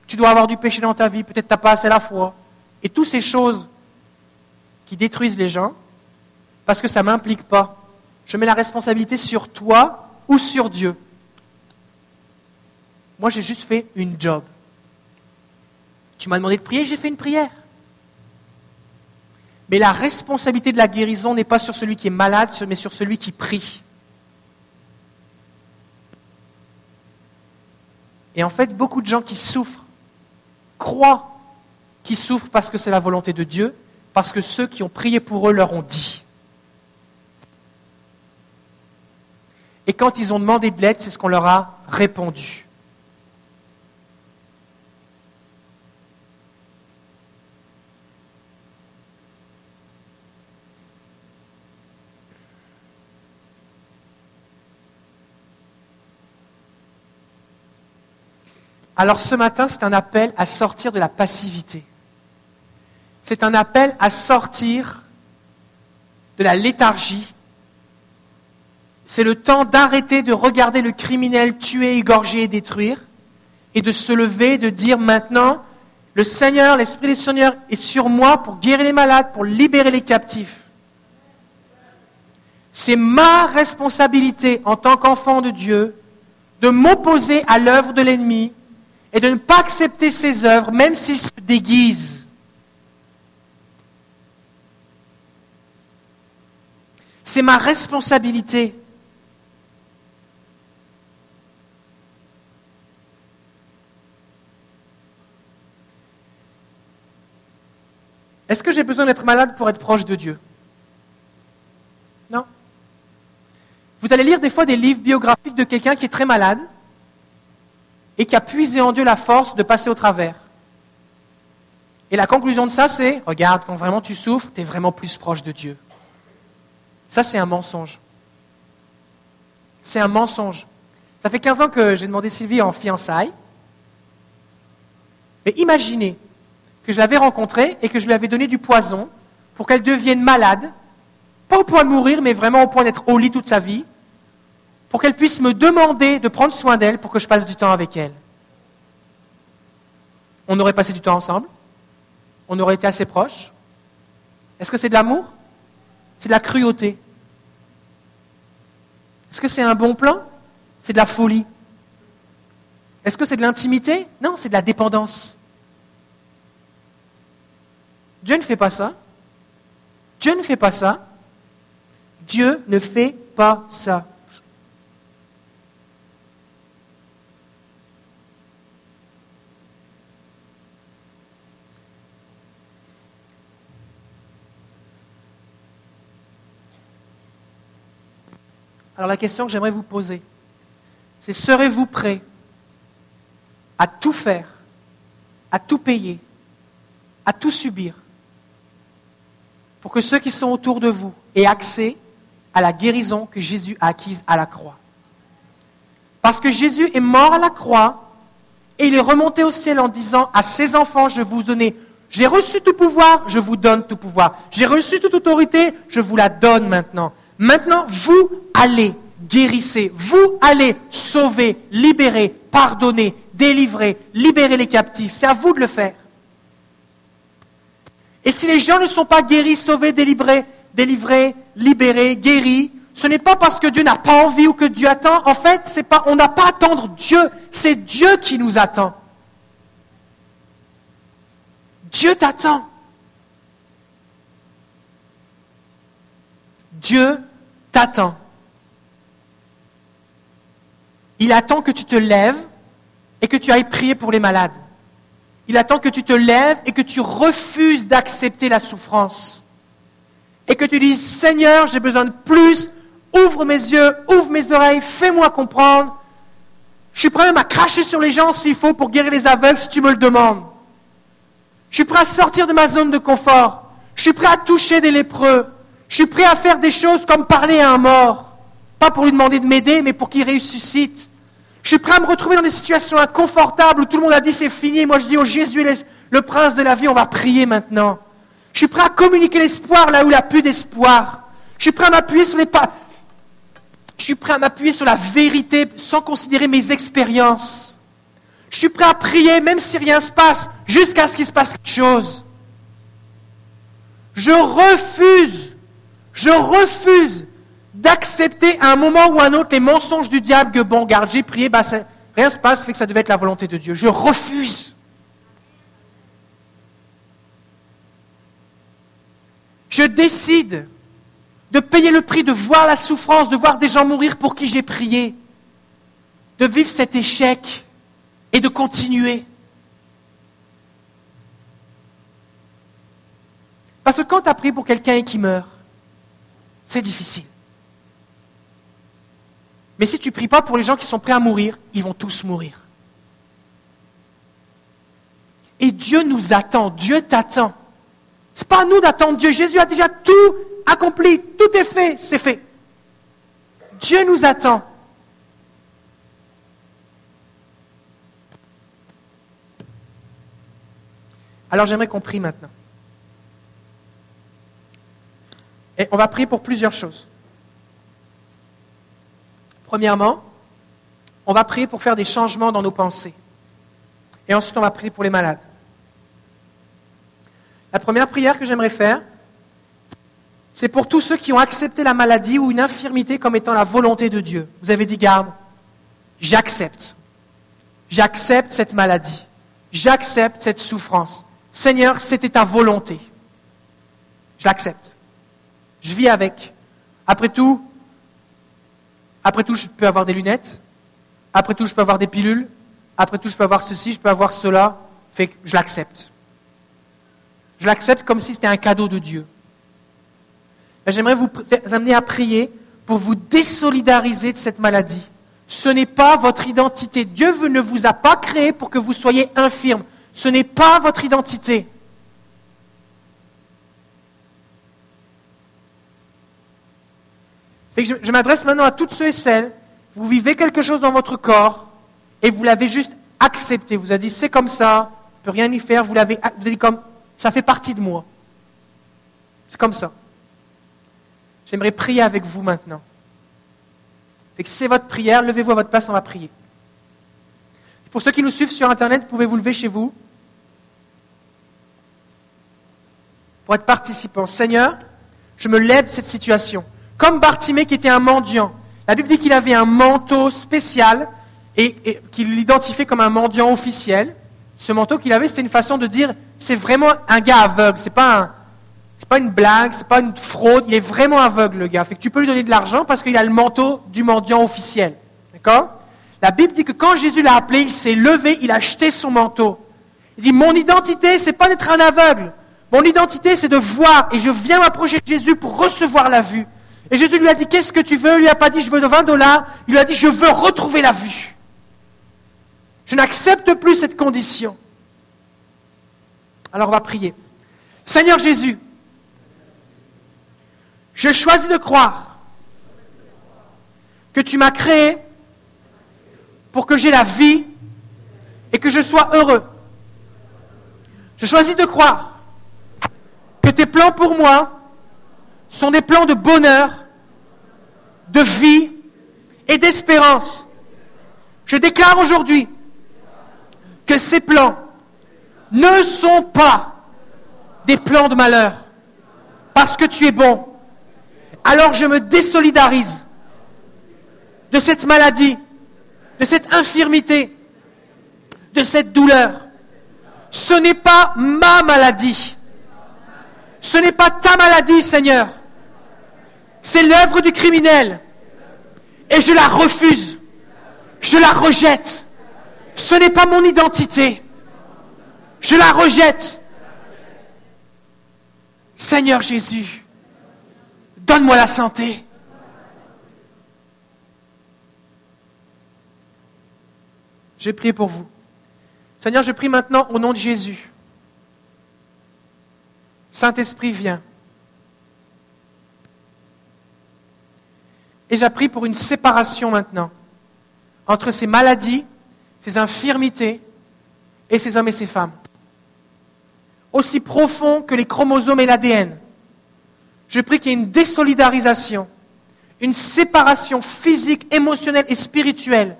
tu dois avoir du péché dans ta vie, peut-être tu n'as pas assez la foi, et toutes ces choses qui détruisent les gens, parce que ça ne m'implique pas. Je mets la responsabilité sur toi ou sur Dieu. Moi, j'ai juste fait une job. Tu m'as demandé de prier, j'ai fait une prière. Mais la responsabilité de la guérison n'est pas sur celui qui est malade, mais sur celui qui prie. Et en fait, beaucoup de gens qui souffrent croient qu'ils souffrent parce que c'est la volonté de Dieu, parce que ceux qui ont prié pour eux leur ont dit. Et quand ils ont demandé de l'aide, c'est ce qu'on leur a répondu. Alors ce matin, c'est un appel à sortir de la passivité. C'est un appel à sortir de la léthargie. C'est le temps d'arrêter de regarder le criminel tuer, égorger et détruire et de se lever, de dire maintenant, le Seigneur, l'Esprit du Seigneur est sur moi pour guérir les malades, pour libérer les captifs. C'est ma responsabilité en tant qu'enfant de Dieu de m'opposer à l'œuvre de l'ennemi et de ne pas accepter ses œuvres, même s'il se déguise. C'est ma responsabilité. Est-ce que j'ai besoin d'être malade pour être proche de Dieu? Non. Vous allez lire des fois des livres biographiques de quelqu'un qui est très malade et qui a puisé en Dieu la force de passer au travers. Et la conclusion de ça, c'est, regarde, quand vraiment tu souffres, tu es vraiment plus proche de Dieu. Ça, c'est un mensonge. C'est un mensonge. Ça fait 15 ans que j'ai demandé Sylvie en fiançailles. Mais imaginez que je l'avais rencontrée et que je lui avais donné du poison pour qu'elle devienne malade, pas au point de mourir, mais vraiment au point d'être au lit toute sa vie, pour qu'elle puisse me demander de prendre soin d'elle pour que je passe du temps avec elle. On aurait passé du temps ensemble On aurait été assez proches Est-ce que c'est de l'amour? C'est de la cruauté. Est-ce que c'est un bon plan? C'est de la folie. Est-ce que c'est de l'intimité? Non, c'est de la dépendance. Dieu ne fait pas ça. Dieu ne fait pas ça. Dieu ne fait pas ça. Alors la question que j'aimerais vous poser, c'est serez-vous prêt à tout faire, à tout payer, à tout subir pour que ceux qui sont autour de vous aient accès à la guérison que Jésus a acquise à la croix? Parce que Jésus est mort à la croix et il est remonté au ciel en disant à ses enfants, je vous donne, j'ai reçu tout pouvoir, je vous donne tout pouvoir. J'ai reçu toute autorité, je vous la donne maintenant. Maintenant, vous allez, guérissez, vous allez sauver, libérer, pardonner, délivrer, libérer les captifs. C'est à vous de le faire. Et si les gens ne sont pas guéris, sauvés, délivrés, délivrés, libérés, guéris, ce n'est pas parce que Dieu n'a pas envie ou que Dieu attend. En fait, c'est pas, on n'a pas à attendre Dieu. C'est Dieu qui nous attend. Dieu t'attend. Dieu t'attend. Il attend que tu te lèves et que tu ailles prier pour les malades. Il attend que tu te lèves et que tu refuses d'accepter la souffrance. Et que tu dises, Seigneur, j'ai besoin de plus, ouvre mes yeux, ouvre mes oreilles, fais-moi comprendre. Je suis prêt même à cracher sur les gens s'il faut pour guérir les aveugles si tu me le demandes. Je suis prêt à sortir de ma zone de confort. Je suis prêt à toucher des lépreux. Je suis prêt à faire des choses comme parler à un mort. Pas pour lui demander de m'aider, mais pour qu'il ressuscite. Je suis prêt à me retrouver dans des situations inconfortables où tout le monde a dit c'est fini. Moi je dis, oh Jésus le prince de la vie, on va prier maintenant. Je suis prêt à communiquer l'espoir là où il n'y a plus d'espoir. Je suis prêt à m'appuyer sur les pas. Je suis prêt à m'appuyer sur la vérité sans considérer mes expériences. Je suis prêt à prier même si rien ne se passe, jusqu'à ce qu'il se passe quelque chose. Je refuse, je refuse d'accepter à un moment ou à un autre les mensonges du diable que, bon, garde, j'ai prié, bah, rien ne se passe, fait que ça devait être la volonté de Dieu. Je refuse. Je décide de payer le prix, de voir la souffrance, de voir des gens mourir pour qui j'ai prié, de vivre cet échec et de continuer. Parce que quand tu as prié pour quelqu'un et qu'il meurt, c'est difficile. Mais si tu pries pas pour les gens qui sont prêts à mourir, ils vont tous mourir. Et Dieu nous attend, Dieu t'attend. Ce n'est pas à nous d'attendre Dieu. Jésus a déjà tout accompli, tout est fait, c'est fait. Dieu nous attend. Alors j'aimerais qu'on prie maintenant. Et on va prier pour plusieurs choses. Premièrement, on va prier pour faire des changements dans nos pensées. Et ensuite, on va prier pour les malades. La première prière que j'aimerais faire, c'est pour tous ceux qui ont accepté la maladie ou une infirmité comme étant la volonté de Dieu. Vous avez dit, garde, j'accepte. J'accepte cette maladie. J'accepte cette souffrance. Seigneur, c'était ta volonté. Je l'accepte. Je vis avec. Après tout, après tout, je peux avoir des lunettes. Après tout, je peux avoir des pilules. Après tout, je peux avoir ceci, je peux avoir cela. Je l'accepte. Je l'accepte comme si c'était un cadeau de Dieu. J'aimerais vous amener à prier pour vous désolidariser de cette maladie. Ce n'est pas votre identité. Dieu ne vous a pas créé pour que vous soyez infirme. Ce n'est pas votre identité. Je, m'adresse maintenant à toutes ceux et celles, vous vivez quelque chose dans votre corps et vous l'avez juste accepté. Vous avez dit, c'est comme ça, je ne peux rien y faire, vous l'avez dit comme, ça fait partie de moi. C'est comme ça. J'aimerais prier avec vous maintenant. C'est votre prière, levez-vous à votre place, on va prier. Pour ceux qui nous suivent sur Internet, pouvez vous lever chez vous? Pour être participant. Seigneur, je me lève de cette situation. Comme Bartimée qui était un mendiant. La Bible dit qu'il avait un manteau spécial et, qu'il l'identifiait comme un mendiant officiel. Ce manteau qu'il avait, c'était une façon de dire c'est vraiment un gars aveugle. C'est pas un, c'est pas une blague, c'est pas une fraude. Il est vraiment aveugle, le gars. Fait que tu peux lui donner de l'argent parce qu'il a le manteau du mendiant officiel. D'accord? La Bible dit que quand Jésus l'a appelé, il s'est levé, il a jeté son manteau. Il dit Mon identité, c'est pas d'être un aveugle. Mon identité, c'est de voir. Et je viens m'approcher de Jésus pour recevoir la vue. Et Jésus lui a dit Qu'est-ce que tu veux? Il lui a pas dit Je veux 20 dollars. Il lui a dit Je veux retrouver la vue. Je n'accepte plus cette condition. Alors on va prier. Seigneur Jésus, je choisis de croire que tu m'as créé pour que j'ai la vie et que je sois heureux. Je choisis de croire que tes plans pour moi sont des plans de bonheur, de vie et d'espérance. Je déclare aujourd'hui que ces plans ne sont pas des plans de malheur, parce que tu es bon, alors je me désolidarise de cette maladie, de cette infirmité, de cette douleur. Ce n'est pas ma maladie. Ce n'est pas ta maladie, Seigneur. C'est l'œuvre du criminel. Et je la refuse. Je la rejette. Ce n'est pas mon identité. Je la rejette. Seigneur Jésus, Donne-moi la santé. Je prie pour vous. Seigneur, je prie maintenant au nom de Jésus. Saint-Esprit, viens. Et j'apprie pour une séparation maintenant entre ces maladies, ces infirmités et ces hommes et ces femmes. Aussi profond que les chromosomes et l'ADN. Je prie qu'il y ait une désolidarisation, une séparation physique, émotionnelle et spirituelle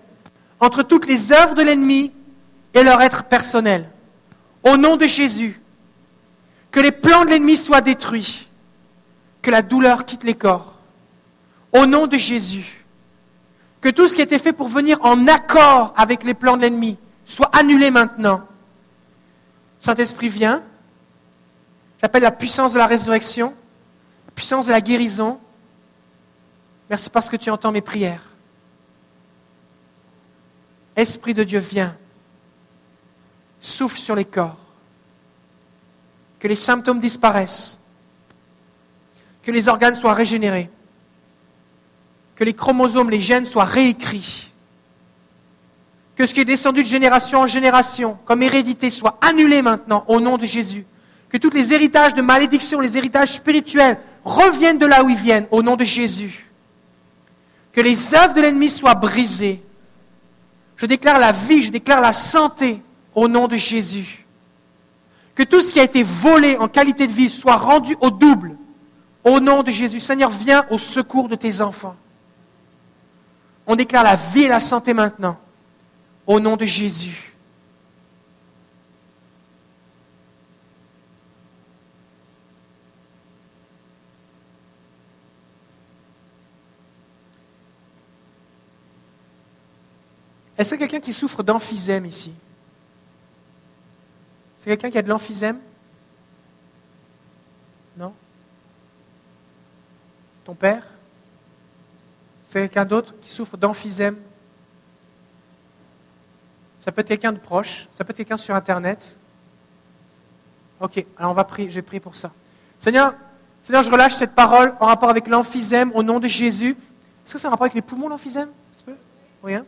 entre toutes les œuvres de l'ennemi et leur être personnel. Au nom de Jésus, que les plans de l'ennemi soient détruits, que la douleur quitte les corps. Au nom de Jésus, que tout ce qui était fait pour venir en accord avec les plans de l'ennemi soit annulé maintenant. Saint-Esprit, viens. J'appelle la puissance de la résurrection puissance de la guérison. Merci parce que tu entends mes prières. Esprit de Dieu, viens. Souffle sur les corps. Que les symptômes disparaissent. Que les organes soient régénérés. Que les chromosomes, les gènes soient réécrits. Que ce qui est descendu de génération en génération, comme hérédité, soit annulé maintenant au nom de Jésus. Que tous les héritages de malédiction, les héritages spirituels, reviennent de là où ils viennent au nom de Jésus. Que les œuvres de l'ennemi soient brisées. Je déclare la vie, je déclare la santé au nom de Jésus. Que tout ce qui a été volé en qualité de vie soit rendu au double. Au nom de Jésus. Seigneur, viens au secours de tes enfants. On déclare la vie et la santé maintenant. Au nom de Jésus. Est-ce a quelqu'un qui souffre d'emphysème ici? C'est quelqu'un qui a de l'emphysème? Non? Ton père? C'est quelqu'un d'autre qui souffre d'emphysème Ça peut être quelqu'un de proche, ça peut être quelqu'un sur Internet. Ok, alors on va prier, je vais prier pour ça. Seigneur, Seigneur, je relâche cette parole en rapport avec l'emphysème au nom de Jésus. Est-ce que a un rapport avec les poumons, l'emphysème? Oui, hein?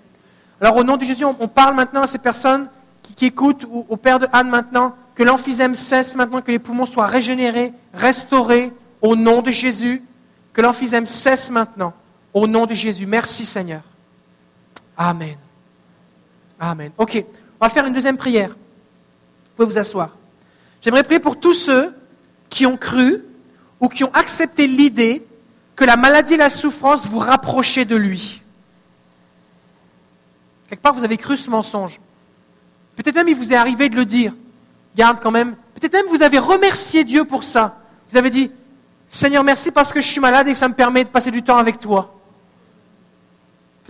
Alors au nom de Jésus, on, parle maintenant à ces personnes qui, écoutent, ou au Père de Anne maintenant, que l'emphysème cesse maintenant, que les poumons soient régénérés, restaurés, au nom de Jésus, que l'emphysème cesse maintenant, au nom de Jésus. Merci Seigneur. Amen. Amen. Ok, on va faire une deuxième prière. Vous pouvez vous asseoir. J'aimerais prier pour tous ceux qui ont cru ou qui ont accepté l'idée que la maladie et la souffrance vous rapprochaient de lui. Quelque part, vous avez cru ce mensonge. Peut-être même il vous est arrivé de le dire. Garde quand même. Peut-être même vous avez remercié Dieu pour ça. Vous avez dit, Seigneur, merci parce que je suis malade et que ça me permet de passer du temps avec toi.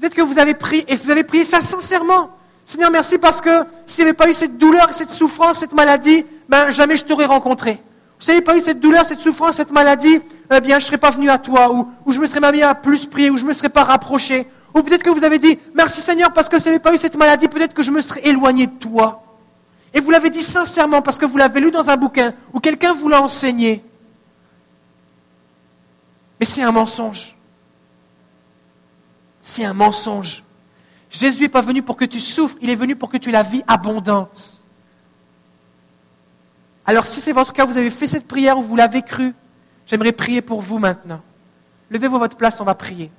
Peut-être que vous avez prié, et vous avez prié ça sincèrement. Seigneur, merci parce que s'il n'y avait pas eu cette douleur, cette souffrance, cette maladie, ben jamais je t'aurais rencontré. S'il n'y avait pas eu cette douleur, cette souffrance, cette maladie, eh bien je ne serais pas venu à toi, ou, ou je me serais même à plus prier, ou je ne me serais pas rapproché, ou peut-être que vous avez dit, merci Seigneur, parce que si je n'avais pas eu cette maladie, peut-être que je me serais éloigné de toi. Et vous l'avez dit sincèrement parce que vous l'avez lu dans un bouquin ou quelqu'un vous l'a enseigné. Mais c'est un mensonge. C'est un mensonge. Jésus n'est pas venu pour que tu souffres, il est venu pour que tu aies la vie abondante. Alors si c'est votre cas, vous avez fait cette prière ou vous l'avez cru, j'aimerais prier pour vous maintenant. Levez-vous votre place, on va prier.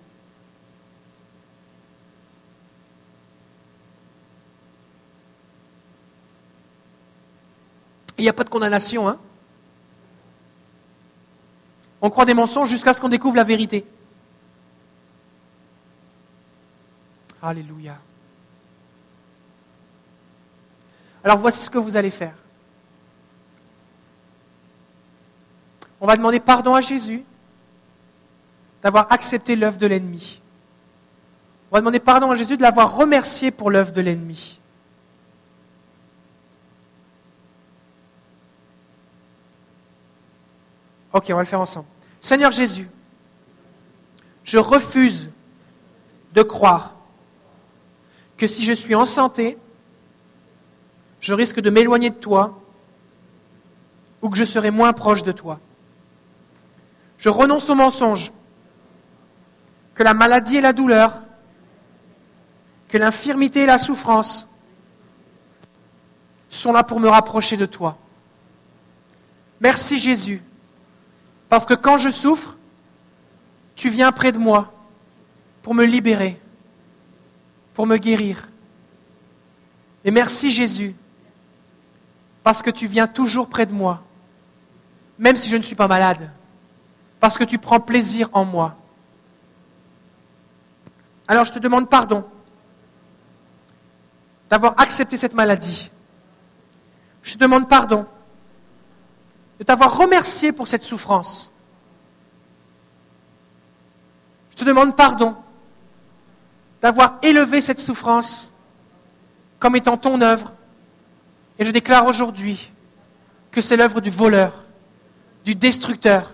Il n'y a pas de condamnation. Hein? On croit des mensonges jusqu'à ce qu'on découvre la vérité. Alléluia. Alors voici ce que vous allez faire. On va demander pardon à Jésus d'avoir accepté l'œuvre de l'ennemi. On va demander pardon à Jésus de l'avoir remercié pour l'œuvre de l'ennemi. Ok, on va le faire ensemble. Seigneur Jésus, je refuse de croire que si je suis en santé, je risque de m'éloigner de toi ou que je serai moins proche de toi. Je renonce au mensonge que la maladie et la douleur, que l'infirmité et la souffrance sont là pour me rapprocher de toi. Merci Jésus parce que quand je souffre, tu viens près de moi pour me libérer, pour me guérir. Et merci Jésus, parce que tu viens toujours près de moi, même si je ne suis pas malade, parce que tu prends plaisir en moi. Alors je te demande pardon d'avoir accepté cette maladie. Je te demande pardon de t'avoir remercié pour cette souffrance. Je te demande pardon d'avoir élevé cette souffrance comme étant ton œuvre. Et je déclare aujourd'hui que c'est l'œuvre du voleur, du destructeur,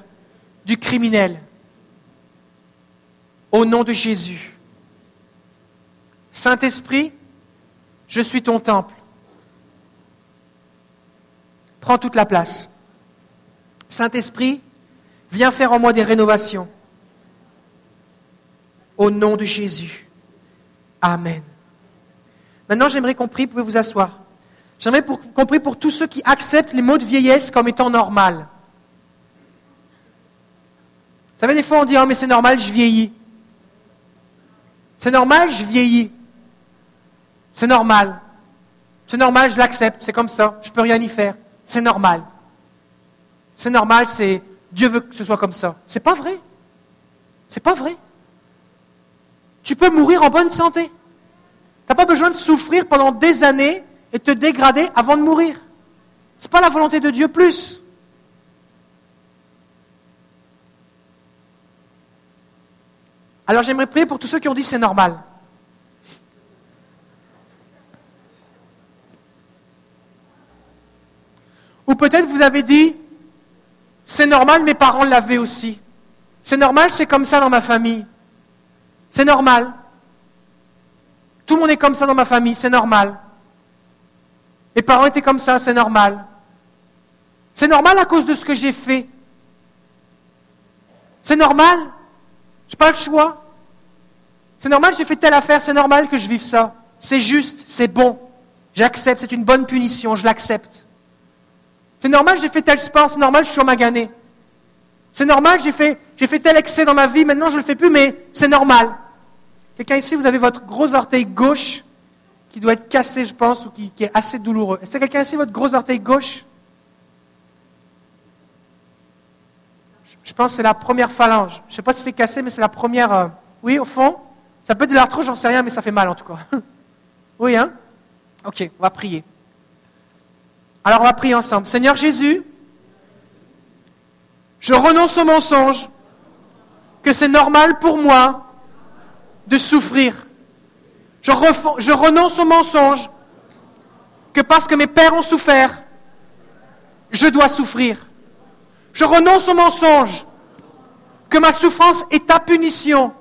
du criminel. Au nom de Jésus. Saint-Esprit, je suis ton temple. Prends toute la place. Saint-Esprit, viens faire en moi des rénovations. Au nom de Jésus. Amen. Maintenant, j'aimerais qu'on prie, vous pouvez vous asseoir? J'aimerais qu'on prie pour tous ceux qui acceptent les mots de vieillesse comme étant normal. Vous savez, des fois on dit, oh mais c'est normal, je vieillis. C'est normal, je vieillis. C'est normal. C'est normal, je l'accepte, c'est comme ça, je ne peux rien y faire. c'est normal. C'est normal, c'est Dieu veut que ce soit comme ça. C'est pas vrai. C'est pas vrai. Tu peux mourir en bonne santé. Tu n'as pas besoin de souffrir pendant des années et te dégrader avant de mourir. Ce n'est pas la volonté de Dieu plus. Alors j'aimerais prier pour tous ceux qui ont dit c'est normal. Ou peut-être vous avez dit c'est normal, mes parents l'avaient aussi. C'est normal, c'est comme ça dans ma famille. C'est normal. Tout le monde est comme ça dans ma famille, c'est normal. Mes parents étaient comme ça, c'est normal. C'est normal à cause de ce que j'ai fait. C'est normal. Je n'ai pas le choix. C'est normal, j'ai fait telle affaire, c'est normal que je vive ça. C'est juste, c'est bon. J'accepte, c'est une bonne punition, je l'accepte. C'est normal, j'ai fait tel sport, c'est normal, je suis en magané. C'est normal, j'ai fait, j'ai fait tel excès dans ma vie, maintenant je ne le fais plus, mais c'est normal. Quelqu'un ici, vous avez votre gros orteil gauche qui doit être cassé, je pense, ou qui, est assez douloureux. Est-ce que quelqu'un ici, votre gros orteil gauche? Je pense que c'est la première phalange. Je ne sais pas si c'est cassé, mais c'est la première. Euh, oui, au fond Ça peut être de l'arthrose, j'en sais rien, mais ça fait mal en tout cas. oui, hein? Ok, on va prier. Alors on va prier ensemble. Seigneur Jésus, je renonce au mensonge que c'est normal pour moi de souffrir. Je, renonce au mensonge que parce que mes pères ont souffert, je dois souffrir. Je renonce au mensonge que ma souffrance est ta punition.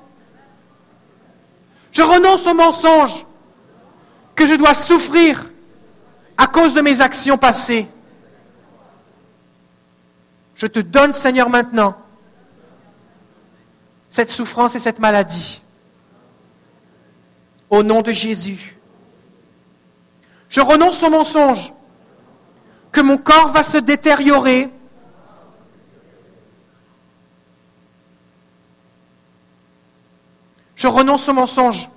Je renonce au mensonge que je dois souffrir à cause de mes actions passées. Je te donne, Seigneur, maintenant cette souffrance et cette maladie. Au nom de Jésus. Je renonce au mensonge que mon corps va se détériorer. Je renonce au mensonge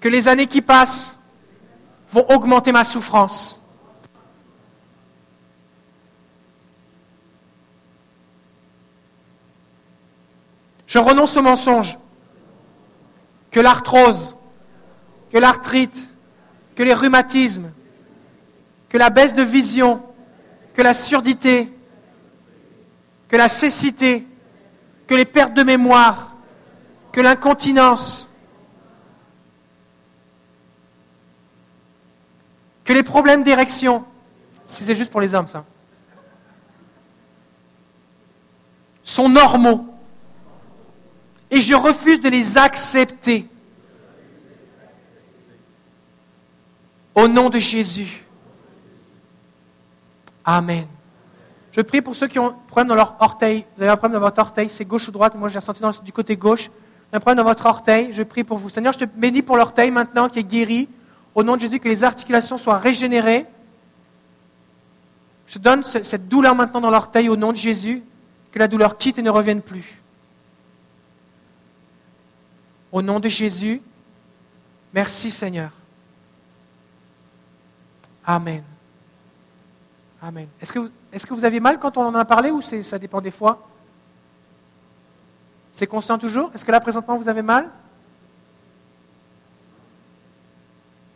que les années qui passent vont augmenter ma souffrance. Je renonce au mensonge que l'arthrose, que l'arthrite, que les rhumatismes, que la baisse de vision, que la surdité, que la cécité, que les pertes de mémoire, que l'incontinence, que les problèmes d'érection, si c'est juste pour les hommes ça, sont normaux. Et je refuse de les accepter. Au nom de Jésus. Amen. Je prie pour ceux qui ont un problème dans leur orteil. Vous avez un problème dans votre orteil, c'est gauche ou droite. Moi, j'ai ressenti du côté gauche. Un problème dans votre orteil. Je prie pour vous. Seigneur, je te bénis pour l'orteil maintenant qui est guéri. Au nom de Jésus, que les articulations soient régénérées. Je donne cette douleur maintenant dans l'orteil au nom de Jésus. Que la douleur quitte et ne revienne plus. Au nom de Jésus, merci Seigneur. Amen. Amen. Est-ce que, vous, avez mal quand on en a parlé ou ça dépend des fois? C'est constant toujours? Est-ce que là présentement vous avez mal?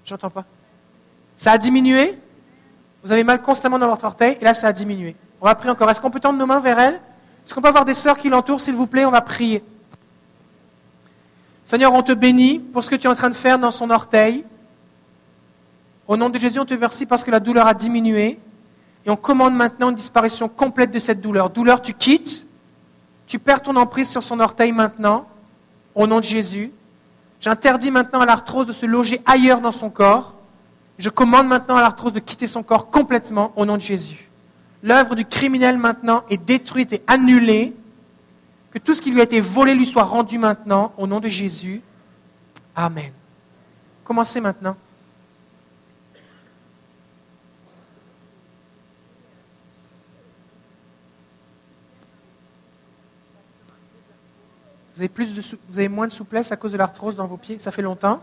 J'entends pas. Ça a diminué? Vous avez mal constamment dans votre orteil et là ça a diminué. On va prier encore. Est-ce qu'on peut tendre nos mains vers elle? Est-ce qu'on peut avoir des sœurs qui l'entourent, s'il vous plaît? On va prier. Seigneur, on te bénit pour ce que tu es en train de faire dans son orteil. Au nom de Jésus, on te remercie parce que la douleur a diminué. Et on commande maintenant une disparition complète de cette douleur. Douleur, tu quittes. Tu perds ton emprise sur son orteil maintenant. Au nom de Jésus. J'interdis maintenant à l'arthrose de se loger ailleurs dans son corps. Je commande maintenant à l'arthrose de quitter son corps complètement au nom de Jésus. L'œuvre du criminel maintenant est détruite et annulée. Que tout ce qui lui a été volé lui soit rendu maintenant au nom de Jésus. Amen. Commencez maintenant. Vous avez, plus de moins de souplesse à cause de l'arthrose dans vos pieds? Ça fait longtemps?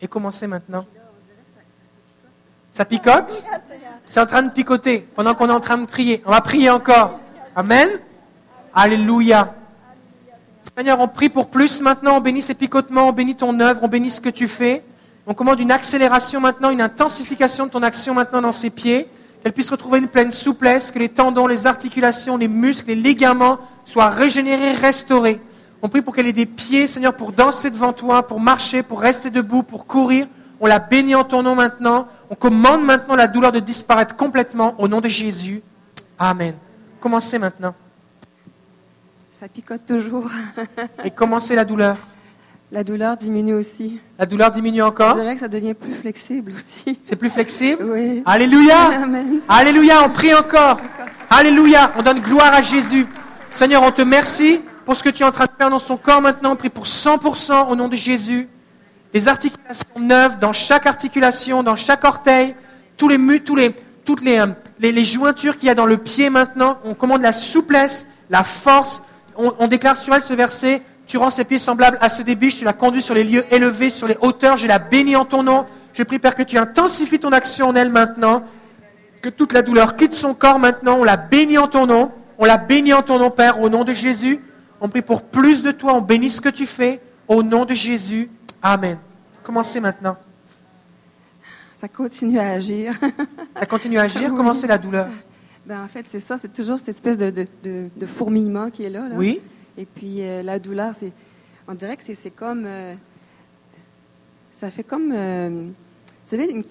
Et commencez maintenant. Ça picote? C'est en train de picoter pendant qu'on est en train de prier. On va prier encore. Amen. Alléluia. Seigneur, on prie pour plus maintenant. On bénit ces picotements, on bénit ton œuvre, on bénit ce que tu fais. On commande une accélération maintenant, une intensification de ton action maintenant dans ses pieds. Qu'elle puisse retrouver une pleine souplesse, que les tendons, les articulations, les muscles, les ligaments soient régénérés, restaurés. On prie pour qu'elle ait des pieds, Seigneur, pour danser devant toi, pour marcher, pour rester debout, pour courir. On la bénit en ton nom maintenant. On commande maintenant la douleur de disparaître complètement au nom de Jésus. Amen. Commencez maintenant. Ça picote toujours. Et commencez la douleur. La douleur diminue aussi. La douleur diminue encore. dirait que ça devient plus flexible aussi. C'est plus flexible. Oui. Alléluia. Amen. Alléluia. On prie encore. Alléluia. On donne gloire à Jésus. Seigneur, on te remercie pour ce que tu es en train de faire dans son corps maintenant. On prie pour 100% au nom de Jésus. Les articulations neuves dans chaque articulation, dans chaque orteil, tous les tous les, toutes les, euh, les, les jointures qu'il y a dans le pied maintenant. On commande la souplesse, la force. On, on déclare sur elle ce verset. Tu rends ses pieds semblables à ceux des biches. Tu la conduis sur les lieux élevés, sur les hauteurs. Je la bénis en ton nom. Je prie, Père, que tu intensifies ton action en elle maintenant. Que toute la douleur quitte son corps maintenant. On la bénit en ton nom. On la bénit en ton nom, Père, au nom de Jésus. On prie pour plus de toi. On bénit ce que tu fais. Au nom de Jésus. Amen. Commencez maintenant. Ça continue à agir. Ça continue à agir. Oui. Commencez la douleur. Ben, en fait, c'est ça. C'est toujours cette espèce de, de, de, de fourmillement qui est là. là. Oui. Et puis, euh, la douleur, c'est. On dirait que c'est c'est comme. euh, ça fait comme. euh, vous savez, une-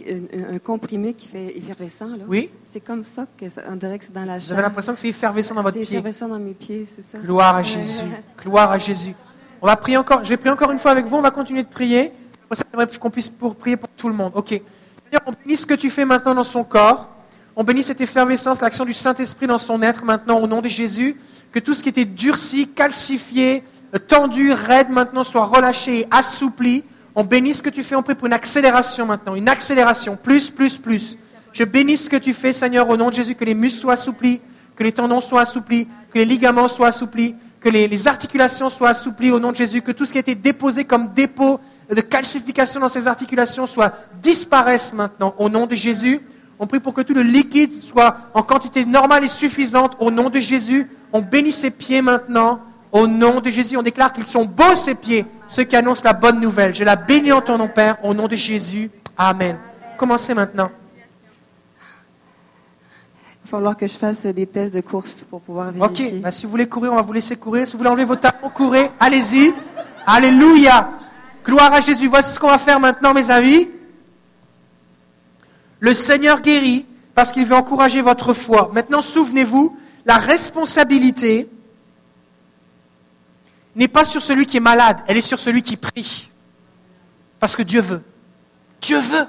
un- un comprimé qui fait effervescent, là? Oui. C'est comme ça que ça- on dirait que c'est dans la chair. avez l'impression que c'est effervescent dans votre C'est pied. effervescent dans mes pieds, c'est ça? Gloire à. Jésus. Gloire à Jésus. On va prier encore. Je vais prier encore une fois avec vous. On va continuer de prier. J'aimerais qu'on puisse pour prier pour tout le monde. Ok. Seigneur, on bénit ce que tu fais maintenant dans son corps. On bénit cette effervescence, l'action du Saint-Esprit dans son être maintenant au nom de Jésus. Que tout ce qui était durci, calcifié, tendu, raide maintenant soit relâché et assoupli. On bénit ce que tu fais. On prie pour une accélération maintenant. Une accélération. Plus, plus, plus. Je bénis ce que tu fais, Seigneur, au nom de Jésus. Que les muscles soient assouplis, que les tendons soient assouplis, que les ligaments soient assouplis, que les, les articulations soient assouplies au nom de Jésus, que tout ce qui a été déposé comme dépôt de calcification dans ces articulations soit disparaisse maintenant au nom de Jésus. On prie pour que tout le liquide soit en quantité normale et suffisante au nom de Jésus. On bénit ses pieds maintenant au nom de Jésus. On déclare qu'ils sont beaux ces pieds, ceux qui annoncent la bonne nouvelle. Je la bénis en ton nom, Père, au nom de Jésus. Amen. Commencez maintenant. Il va falloir que je fasse des tests de course pour pouvoir vérifier. Ok, bah, si vous voulez courir, on va vous laisser courir. Si vous voulez enlever vos talons, courez. Allez-y. Alléluia. Gloire à Jésus. Voici ce qu'on va faire maintenant, mes amis. Le Seigneur guérit parce qu'il veut encourager votre foi. Maintenant, souvenez-vous, la responsabilité n'est pas sur celui qui est malade, elle est sur celui qui prie. Parce que Dieu veut. Dieu veut.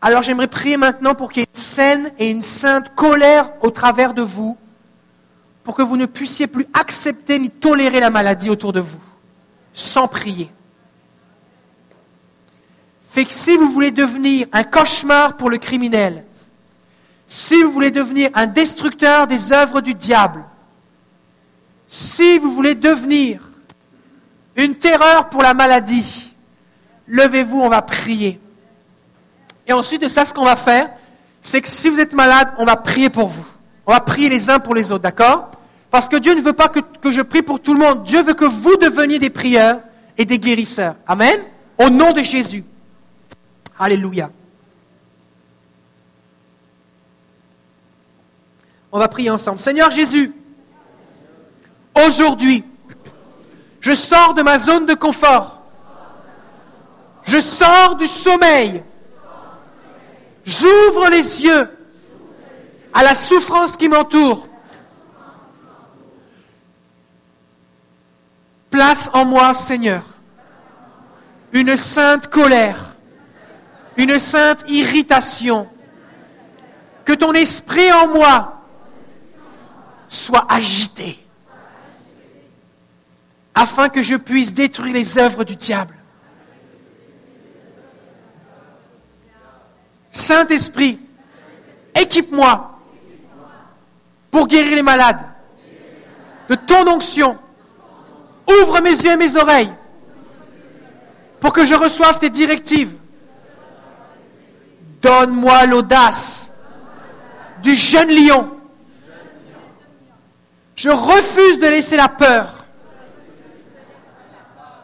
Alors j'aimerais prier maintenant pour qu'il y ait une saine et une sainte colère au travers de vous, pour que vous ne puissiez plus accepter ni tolérer la maladie autour de vous, sans prier. Fait que si vous voulez devenir un cauchemar pour le criminel, si vous voulez devenir un destructeur des œuvres du diable, si vous voulez devenir une terreur pour la maladie, levez-vous, on va prier. Et ensuite de ça, ce qu'on va faire, c'est que si vous êtes malade, on va prier pour vous. On va prier les uns pour les autres, d'accord? Parce que Dieu ne veut pas que, que je prie pour tout le monde. Dieu veut que vous deveniez des prieurs et des guérisseurs. Amen? Au nom de Jésus. Alléluia. On va prier ensemble. Seigneur Jésus, aujourd'hui, je sors de ma zone de confort. Je sors du sommeil. J'ouvre les yeux à la souffrance qui m'entoure. Place en moi, Seigneur, une sainte colère, une sainte irritation. Que ton esprit en moi soit agité, afin que je puisse détruire les œuvres du diable. Saint-Esprit, équipe-moi pour guérir les malades. De ton onction, ouvre mes yeux et mes oreilles pour que je reçoive tes directives. Donne-moi l'audace du jeune lion. Je refuse de laisser la peur,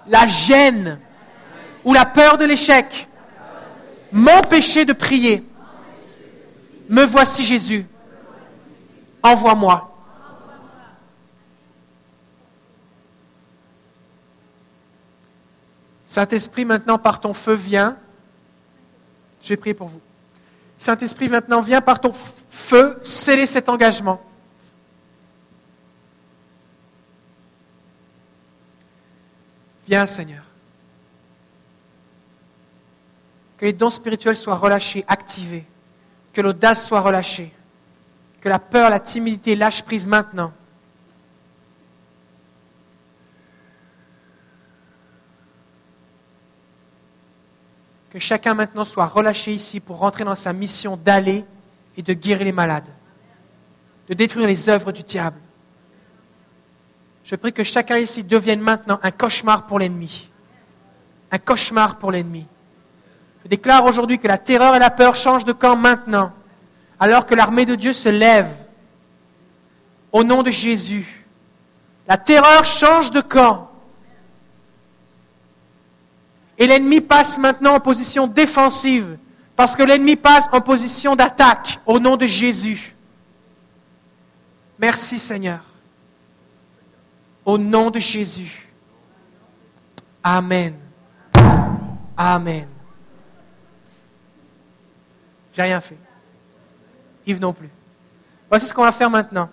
la gêne ou la peur de l'échec m'empêcher de prier. Me voici Jésus. Envoie-moi. Saint-Esprit, maintenant par ton feu, viens. Je vais prier pour vous. Saint-Esprit, maintenant, viens par ton feu sceller cet engagement. Viens, Seigneur. Que les dons spirituels soient relâchés, activés. Que l'audace soit relâchée. Que la peur, la timidité lâche prise maintenant. Que chacun maintenant soit relâché ici pour rentrer dans sa mission d'aller et de guérir les malades, de détruire les œuvres du diable. Je prie que chacun ici devienne maintenant un cauchemar pour l'ennemi. Un cauchemar pour l'ennemi. Je déclare aujourd'hui que la terreur et la peur changent de camp maintenant, alors que l'armée de Dieu se lève au nom de Jésus. La terreur change de camp. Et l'ennemi passe maintenant en position défensive, parce que l'ennemi passe en position d'attaque au nom de Jésus. Merci Seigneur. Au nom de Jésus. Amen. Amen. J'ai rien fait. Yves non plus. Voici ce qu'on va faire maintenant.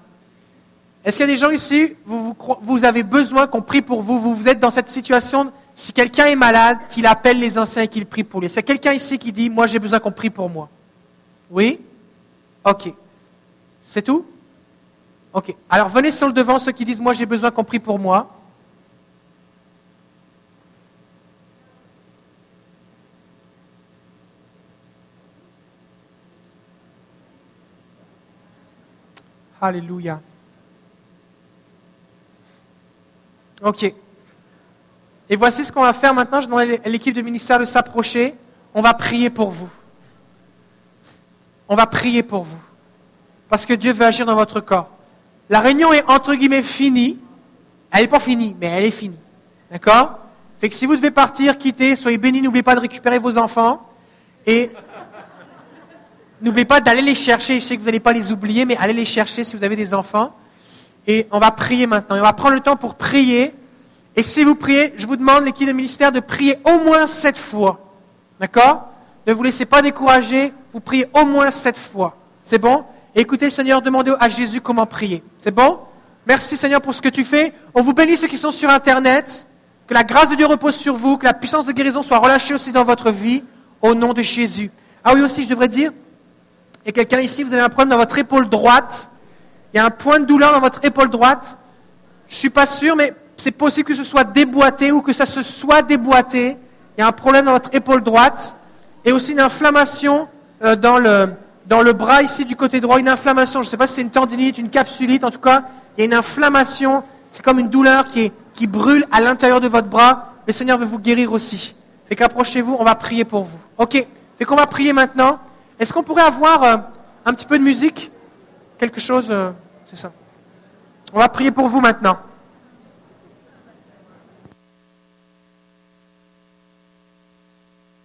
Est-ce qu'il y a des gens ici, vous, vous, avez besoin qu'on prie pour vous, vous, vous êtes dans cette situation, si quelqu'un est malade, qu'il appelle les anciens et qu'il prie pour lui. C'est quelqu'un ici qui dit, moi j'ai besoin qu'on prie pour moi? Oui? Ok. C'est tout? Ok. Alors venez sur le devant ceux qui disent, moi j'ai besoin qu'on prie pour moi. Alléluia. Ok. Et voici ce qu'on va faire maintenant. Je demande à l'équipe de ministère de s'approcher. On va prier pour vous. On va prier pour vous. Parce que Dieu veut agir dans votre corps. La réunion est entre guillemets finie. Elle n'est pas finie, mais elle est finie. D'accord? Fait que si vous devez partir, quitter, soyez bénis, n'oubliez pas de récupérer vos enfants. Et N'oubliez pas d'aller les chercher. Je sais que vous n'allez pas les oublier, mais allez les chercher si vous avez des enfants. Et on va prier maintenant. on va prendre le temps pour prier. Et si vous priez, je vous demande, l'équipe de ministère, de prier au moins sept fois. D'accord? Ne vous laissez pas décourager. Vous priez au moins sept fois. C'est bon? Écoutez le Seigneur, demandez à Jésus comment prier. C'est bon? Merci Seigneur pour ce que tu fais. On vous bénit ceux qui sont sur Internet. Que la grâce de Dieu repose sur vous. Que la puissance de guérison soit relâchée aussi dans votre vie. Au nom de Jésus. Ah oui aussi, je devrais dire, il y a quelqu'un ici, vous avez un problème dans votre épaule droite. Il y a un point de douleur dans votre épaule droite. Je ne suis pas sûr, mais c'est possible que ce soit déboîté ou que ça se soit déboîté. Il y a un problème dans votre épaule droite. Et aussi une inflammation euh, dans, le, dans le bras ici du côté droit. Une inflammation, je ne sais pas si c'est une tendinite, une capsulite. En tout cas, il y a une inflammation. C'est comme une douleur qui, brûle à l'intérieur de votre bras. Le Seigneur veut vous guérir aussi. Fait qu'approchez-vous, on va prier pour vous. OK Fait qu'on va prier maintenant. Est-ce qu'on pourrait avoir euh, un petit peu de musique? Quelque chose, euh, c'est ça. On va prier pour vous maintenant.